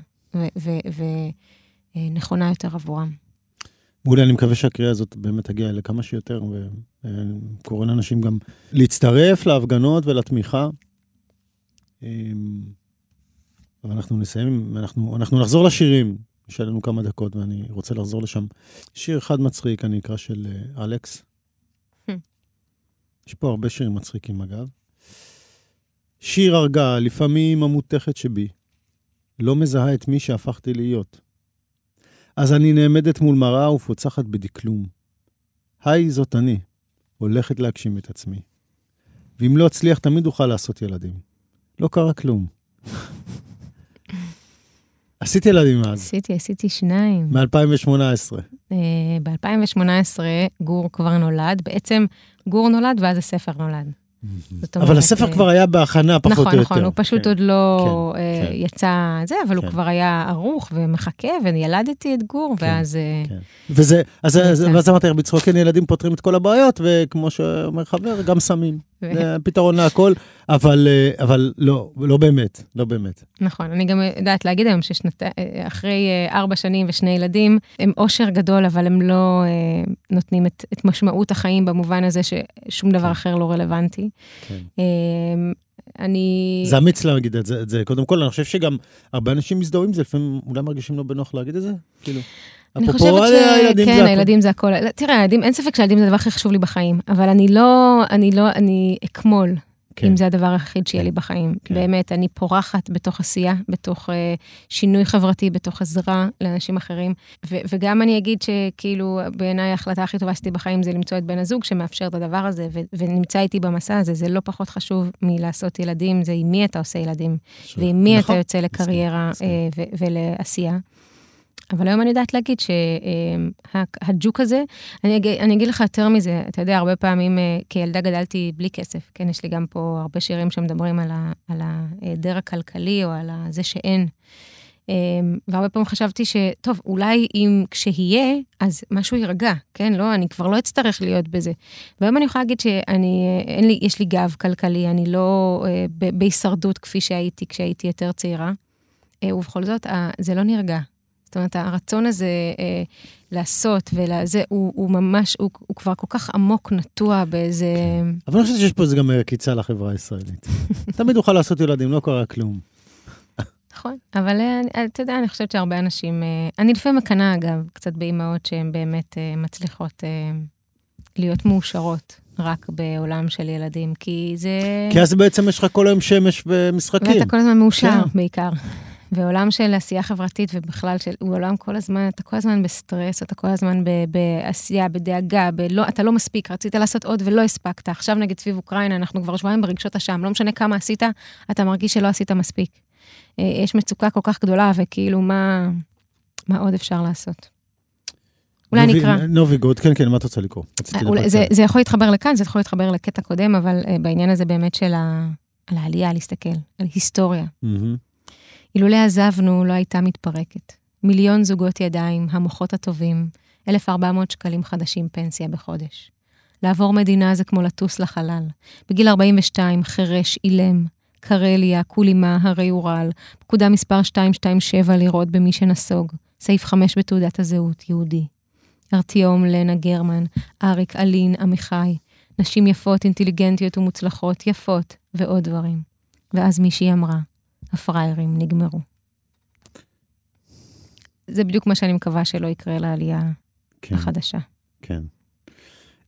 ונכונה יותר עבורם. מעולה, אני מקווה שהקריאה הזאת באמת תגיע לכמה שיותר, וקורא לאנשים גם להצטרף להפגנות ולתמיכה. אמ, אבל אנחנו נסיים, אנחנו, אנחנו נחזור לשירים, יש לנו כמה דקות ואני רוצה לחזור לשם. שיר אחד מצחיק, אני אקרא של אה, אלכס. יש פה הרבה שירים מצחיקים אגב. שיר הרגה, לפעמים המותכת שבי, לא מזהה את מי שהפכתי להיות. אז אני נעמדת מול מראה ופוצחת בדקלום. היי, זאת אני, הולכת להגשים את עצמי. ואם לא אצליח, תמיד אוכל לעשות ילדים. לא קרה כלום. *laughs* עשית ילדים אז. עשיתי, עשיתי שניים. מ-2018. אה, ב-2018 גור כבר נולד. בעצם גור נולד ואז הספר נולד. אבל הספר אה, כבר היה בהכנה, פחות נכון, או יותר. נכון, נכון, הוא פשוט כן. עוד לא כן, אה, כן. יצא זה, אבל הוא כבר היה ערוך ומחכה, וילדתי את גור, ואז... אה, וזה, אז אמרתי לך בצחוק, כן, ילדים פותרים את כל הבעיות, וכמו שאומר חבר, גם סמים. זה פתרון להכל, אבל, אבל לא, לא באמת, לא באמת. נכון, אני גם יודעת להגיד היום שאחרי ארבע שנים ושני ילדים, הם אושר גדול, אבל הם לא נותנים את, את משמעות החיים במובן הזה ששום דבר אחר לא רלוונטי. כן. אני... זה אמיץ להגיד את זה, את זה. קודם כל, אני חושב שגם הרבה אנשים מזדהים עם זה, לפעמים אולי מרגישים לא בנוח להגיד את זה, כאילו. אני חושבת שכן, הילדים זה הכל. תראה, הילדים, אין ספק שהילדים זה הדבר הכי חשוב לי בחיים, אבל אני לא, אני לא, אני אקמול כן. אם זה הדבר היחיד שיהיה כן. לי בחיים. כן. באמת, אני פורחת בתוך עשייה, בתוך uh, שינוי חברתי, בתוך עזרה לאנשים אחרים. ו- וגם אני אגיד שכאילו, בעיניי ההחלטה הכי טובה שעשיתי בחיים זה למצוא את בן הזוג שמאפשר את הדבר הזה, ו- ונמצא איתי במסע הזה. זה לא פחות חשוב מלעשות ילדים, זה עם מי אתה עושה ילדים, שוב. ועם מי נכון. אתה יוצא לקריירה uh, ו- ולעשייה. אבל היום אני יודעת להגיד שהג'וק הזה, אני, אגיד, אני אגיד לך יותר מזה, אתה יודע, הרבה פעמים אה, כילדה גדלתי בלי כסף, כן, יש לי גם פה הרבה שירים שמדברים על, על ההיעדר הכלכלי או על זה שאין. אמ, והרבה פעמים חשבתי שטוב, אולי אם כשיהיה, אז משהו יירגע, כן? לא, אני כבר לא אצטרך להיות בזה. והיום אני יכולה להגיד שאני, אין לי, יש לי גב כלכלי, אני לא אה, בהישרדות כפי שהייתי כשהייתי יותר צעירה. אה, ובכל זאת, זה לא נרגע. זאת אומרת, הרצון הזה אה, לעשות ולזה, הוא, הוא ממש, הוא, הוא כבר כל כך עמוק נטוע באיזה... כן. אבל אני חושבת שיש פה איזה גם עקיצה לחברה הישראלית. *laughs* תמיד אוכל לעשות ילדים, לא קרה כלום. נכון, אבל אה, אתה יודע, אני חושבת שהרבה אנשים, אה, אני לפעמים מקנאה, אגב, קצת באימהות שהן באמת אה, מצליחות להיות מאושרות. רק בעולם של ילדים, כי זה... כי אז בעצם יש לך כל היום שמש ומשחקים. ואתה כל הזמן מאושר, כן. בעיקר. ועולם של עשייה חברתית ובכלל, של, הוא עולם כל הזמן, אתה כל הזמן בסטרס, אתה כל הזמן ב, בעשייה, בדאגה, בלא, אתה לא מספיק, רצית לעשות עוד ולא הספקת. עכשיו נגיד סביב אוקראינה, אנחנו כבר שבועיים ברגשות אשם, לא משנה כמה עשית, אתה מרגיש שלא עשית מספיק. אה, יש מצוקה כל כך גדולה, וכאילו, מה, מה עוד אפשר לעשות? אולי נובי, נקרא. נובי גוד, כן, כן, מה את רוצה לקרוא? אולי, זה, זה יכול להתחבר לכאן, זה יכול להתחבר לקטע קודם, אבל uh, בעניין הזה באמת של ה, על העלייה, להסתכל, על היסטוריה. Mm-hmm. אילולא עזבנו, לא הייתה מתפרקת. מיליון זוגות ידיים, המוחות הטובים, 1,400 שקלים חדשים פנסיה בחודש. לעבור מדינה זה כמו לטוס לחלל. בגיל 42, חירש, אילם, קרליה, קולימה, הרי אורל, פקודה מספר 227 לראות במי שנסוג, סעיף 5 בתעודת הזהות, יהודי. ארטיום, לנה גרמן, אריק, אלין, עמיחי, נשים יפות, אינטליגנטיות ומוצלחות, יפות, ועוד דברים. ואז מישהי אמרה, הפראיירים נגמרו. זה בדיוק מה שאני מקווה שלא יקרה לעלייה כן, החדשה. כן.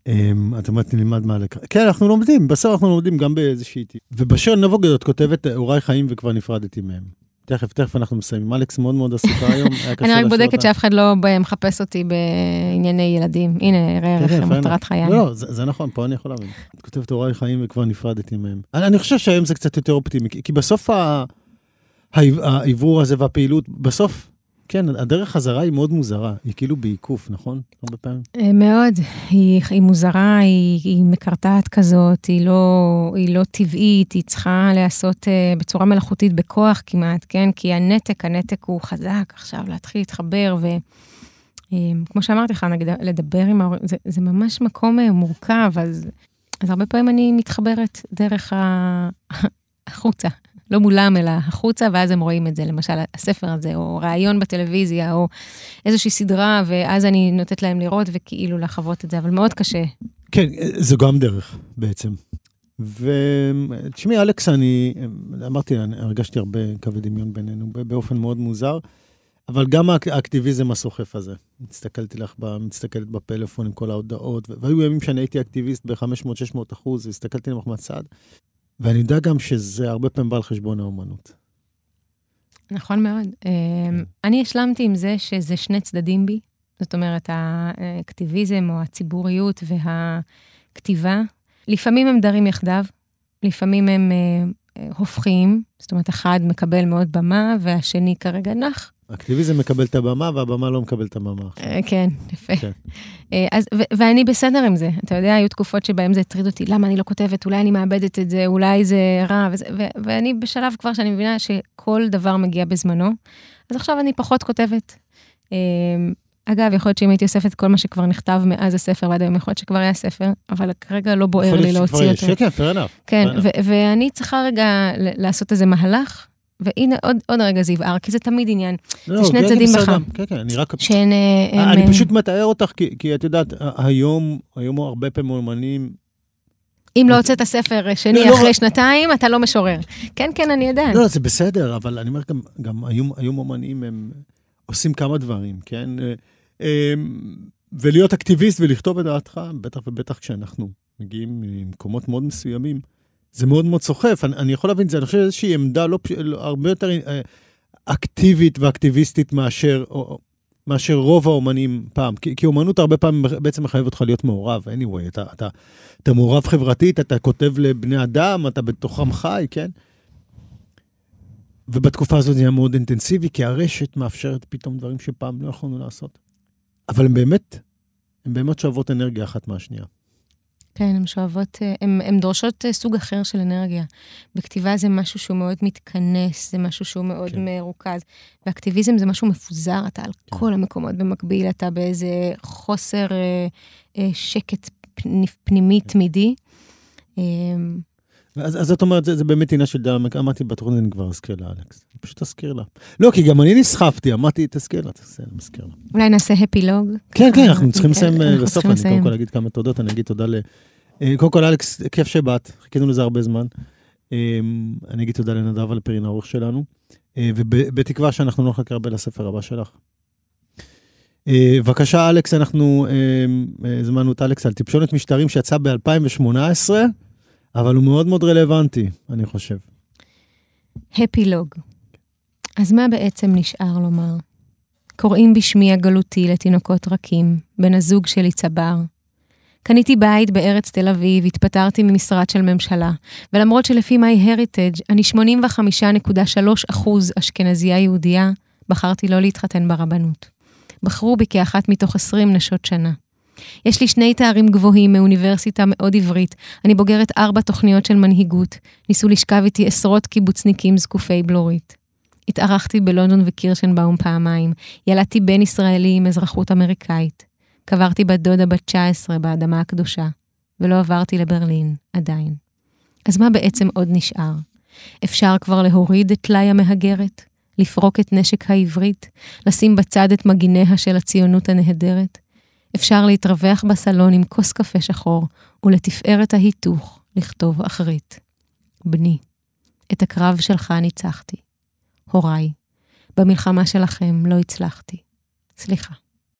Um, את אומרת, נלמד מה לקרוא. כן, אנחנו לומדים, בסוף אנחנו לומדים גם באיזושהי... ובשיר נבוגד את כותבת, הוריי חיים וכבר נפרדתי מהם. תכף, תכף אנחנו מסיימים. אלכס מאוד מאוד עסוקה *laughs* היום, אני רק בודקת. שאף אחד לא מחפש אותי בענייני ילדים. הנה, ראה כן, כן, fair מטרת. חיי. לא, לא, זה, נכון, פה אני יכול להבין. את כותבת הוריי חיים וכבר נפרדתי מהם. אני, חושב שהיום זה קצת יותר אופטימי, כי, בסוף העברור הזה והפעילות, בסוף, כן, הדרך חזרה היא מאוד מוזרה, היא כאילו בעיקוף, נכון? הרבה פעמים. אה, מאוד. היא, היא מוזרה, היא, היא מקרטעת כזאת, היא לא, היא לא טבעית, היא צריכה להיעשות uh, בצורה מלאכותית, בכוח כמעט, כן? כי הנתק, הנתק הוא חזק עכשיו, להתחיל להתחבר, וכמו שאמרתי לך, נגיד, לדבר עם ההורים, זה, זה ממש מקום מורכב, אז, אז הרבה פעמים אני מתחברת דרך. *laughs* החוצה. לא מולם, אלא החוצה, ואז הם רואים את זה, למשל, הספר הזה, או ראיון בטלוויזיה, או איזושהי סדרה, ואז אני נותנת להם לראות וכאילו לחוות את זה, אבל מאוד קשה. כן, זו גם דרך בעצם. ותשמעי, אלכס, אני אמרתי, אני הרגשתי הרבה קווי דמיון בינינו באופן מאוד מוזר, אבל גם האק- האקטיביזם הסוחף הזה. הסתכלתי לך, מסתכלת בפלאפון עם כל ההודעות, והיו ימים שאני הייתי אקטיביסט ב-500-600 אחוז, והסתכלתי לך מהצד, ואני יודע גם שזה הרבה פעמים בא על חשבון האומנות. נכון מאוד. אמ, אני השלמתי עם זה שזה שני צדדים בי, זאת אומרת, האקטיביזם או הציבוריות והכתיבה, לפעמים הם דרים יחדיו, לפעמים הם אה, הופכים, זאת אומרת, אחד מקבל מאוד במה והשני כרגע נח. האקטיביזם מקבל את הבמה, והבמה לא מקבל את הבמה. עכשיו. אה, כן, יפה. כן. אה, אז, ו- ואני בסדר עם זה. אתה יודע, היו תקופות שבהן זה הטריד אותי, למה אני לא כותבת, אולי אני מאבדת את זה, אולי זה רע, וזה, ו- ואני בשלב כבר שאני מבינה שכל דבר מגיע בזמנו, אז עכשיו אני פחות כותבת. אה, אגב, יכול להיות שאם הייתי אוספת כל מה שכבר נכתב מאז הספר ועד היום, יכול להיות שכבר היה ספר, אבל כרגע לא בוער יכול לי להיות שכבר להוציא יש. אותו. כן, כן, fair enough. כן, fair enough. ו- ואני צריכה רגע לעשות איזה מהלך, והנה עוד, עוד רגע זה יבער, כי זה תמיד עניין, לא, שני כן, צדדים. בחם. כן, כן, אני רק... שהן... אה, הם, אני אה, פשוט מתאר אותך, כי, כי את יודעת, היום, היום הרבה פעמים אומנים, אם לא הוצאת ספר שני לא, לא, אחרי לא. שנתיים, אתה לא משורר. כן, כן, אני יודעת. לא, לא, זה בסדר, אבל אני אומר גם, גם היום, אומנים הם עושים כמה דברים, כן? אה, אה, ולהיות אקטיביסט ולכתוב את דעתך, בטח ובטח כשאנחנו מגיעים ממקומות מאוד מסוימים, זה מאוד מאוד סוחף. אני, אני יכול להבין את זה, אני חושב איזושהי עמדה לא, לא, הרבה יותר אה, אקטיבית ואקטיביסטית מאשר, או, מאשר רוב האומנים פעם. כי, כי אומנות הרבה פעמים בעצם מחייב אותך להיות מעורב, anyway, אתה, אתה, אתה מעורב חברתית, אתה כותב לבני אדם, אתה בתוכם חי, כן? ובתקופה הזאת זה היה מאוד אינטנסיבי, כי הרשת מאפשרת פתאום דברים שפעם לא יכולנו לעשות. אבל הן באמת, הן באמת שואבות אנרגיה אחת מהשנייה. כן, הן שואבות, אה, הן דורשות אה, סוג אחר של אנרגיה. בכתיבה זה משהו שהוא מאוד מתכנס, זה משהו שהוא מאוד כן. מרוכז. ואקטיביזם זה משהו מפוזר, אתה על כן. כל המקומות במקביל, אתה באיזה חוסר אה, אה, שקט פני- פנימי כן. תמידי. אה, אז, אז את אומרת, זה, זה באמת עניין של דעה, אמרתי בתוכנית, אני כבר אזכיר לה, אלכס. פשוט אזכיר לה. לא, כי גם אני נסחפתי, אמרתי, תזכיר לה, תזכיר לה, מזכיר לה. אולי נעשה הפילוג. כן, כן, אנחנו צריכים לסיים אה, בסוף, אני קודם. כל אגיד כמה תודות, אני אגיד תודה ל... אה, קודם כל, אלכס, כיף שבאת, חיכינו לזה הרבה זמן. אה, אני אגיד תודה לנדב אלפרין, העורך שלנו, אה, ובתקווה שאנחנו לא נחכה הרבה לספר הבא שלך. אה, בבקשה, אלכס, אנחנו אה, אה, הזמנו את אלכס על טיפשונת משטרים שיצא ב-2018, אבל הוא מאוד מאוד רלוונטי, אני חושב. הפילוג. אז מה בעצם נשאר לומר? קוראים בשמי הגלותי לתינוקות רכים, בן הזוג שלי צבר. קניתי בית בארץ תל אביב, התפטרתי ממשרד של ממשלה, ולמרות שלפי MyHeritage אני 85.3 אחוז אשכנזייה יהודייה, בחרתי לא להתחתן ברבנות. בחרו בי כאחת מתוך 20 נשות שנה. יש לי שני תארים גבוהים מאוניברסיטה מאוד עברית, אני בוגרת ארבע תוכניות של מנהיגות, ניסו לשכב איתי עשרות קיבוצניקים זקופי בלורית. התארחתי בלונדון וקירשנבאום פעמיים, ילדתי בן ישראלי עם אזרחות אמריקאית. קברתי בת דודה בת 19 באדמה הקדושה, ולא עברתי לברלין, עדיין. אז מה בעצם עוד נשאר? אפשר כבר להוריד את טלאי המהגרת? לפרוק את נשק העברית? לשים בצד את מגיניה של הציונות הנהדרת? אפשר להתרווח בסלון עם כוס קפה שחור, ולתפארת ההיתוך לכתוב אחרית. בני, את הקרב שלך ניצחתי. הוריי, במלחמה שלכם לא הצלחתי. סליחה.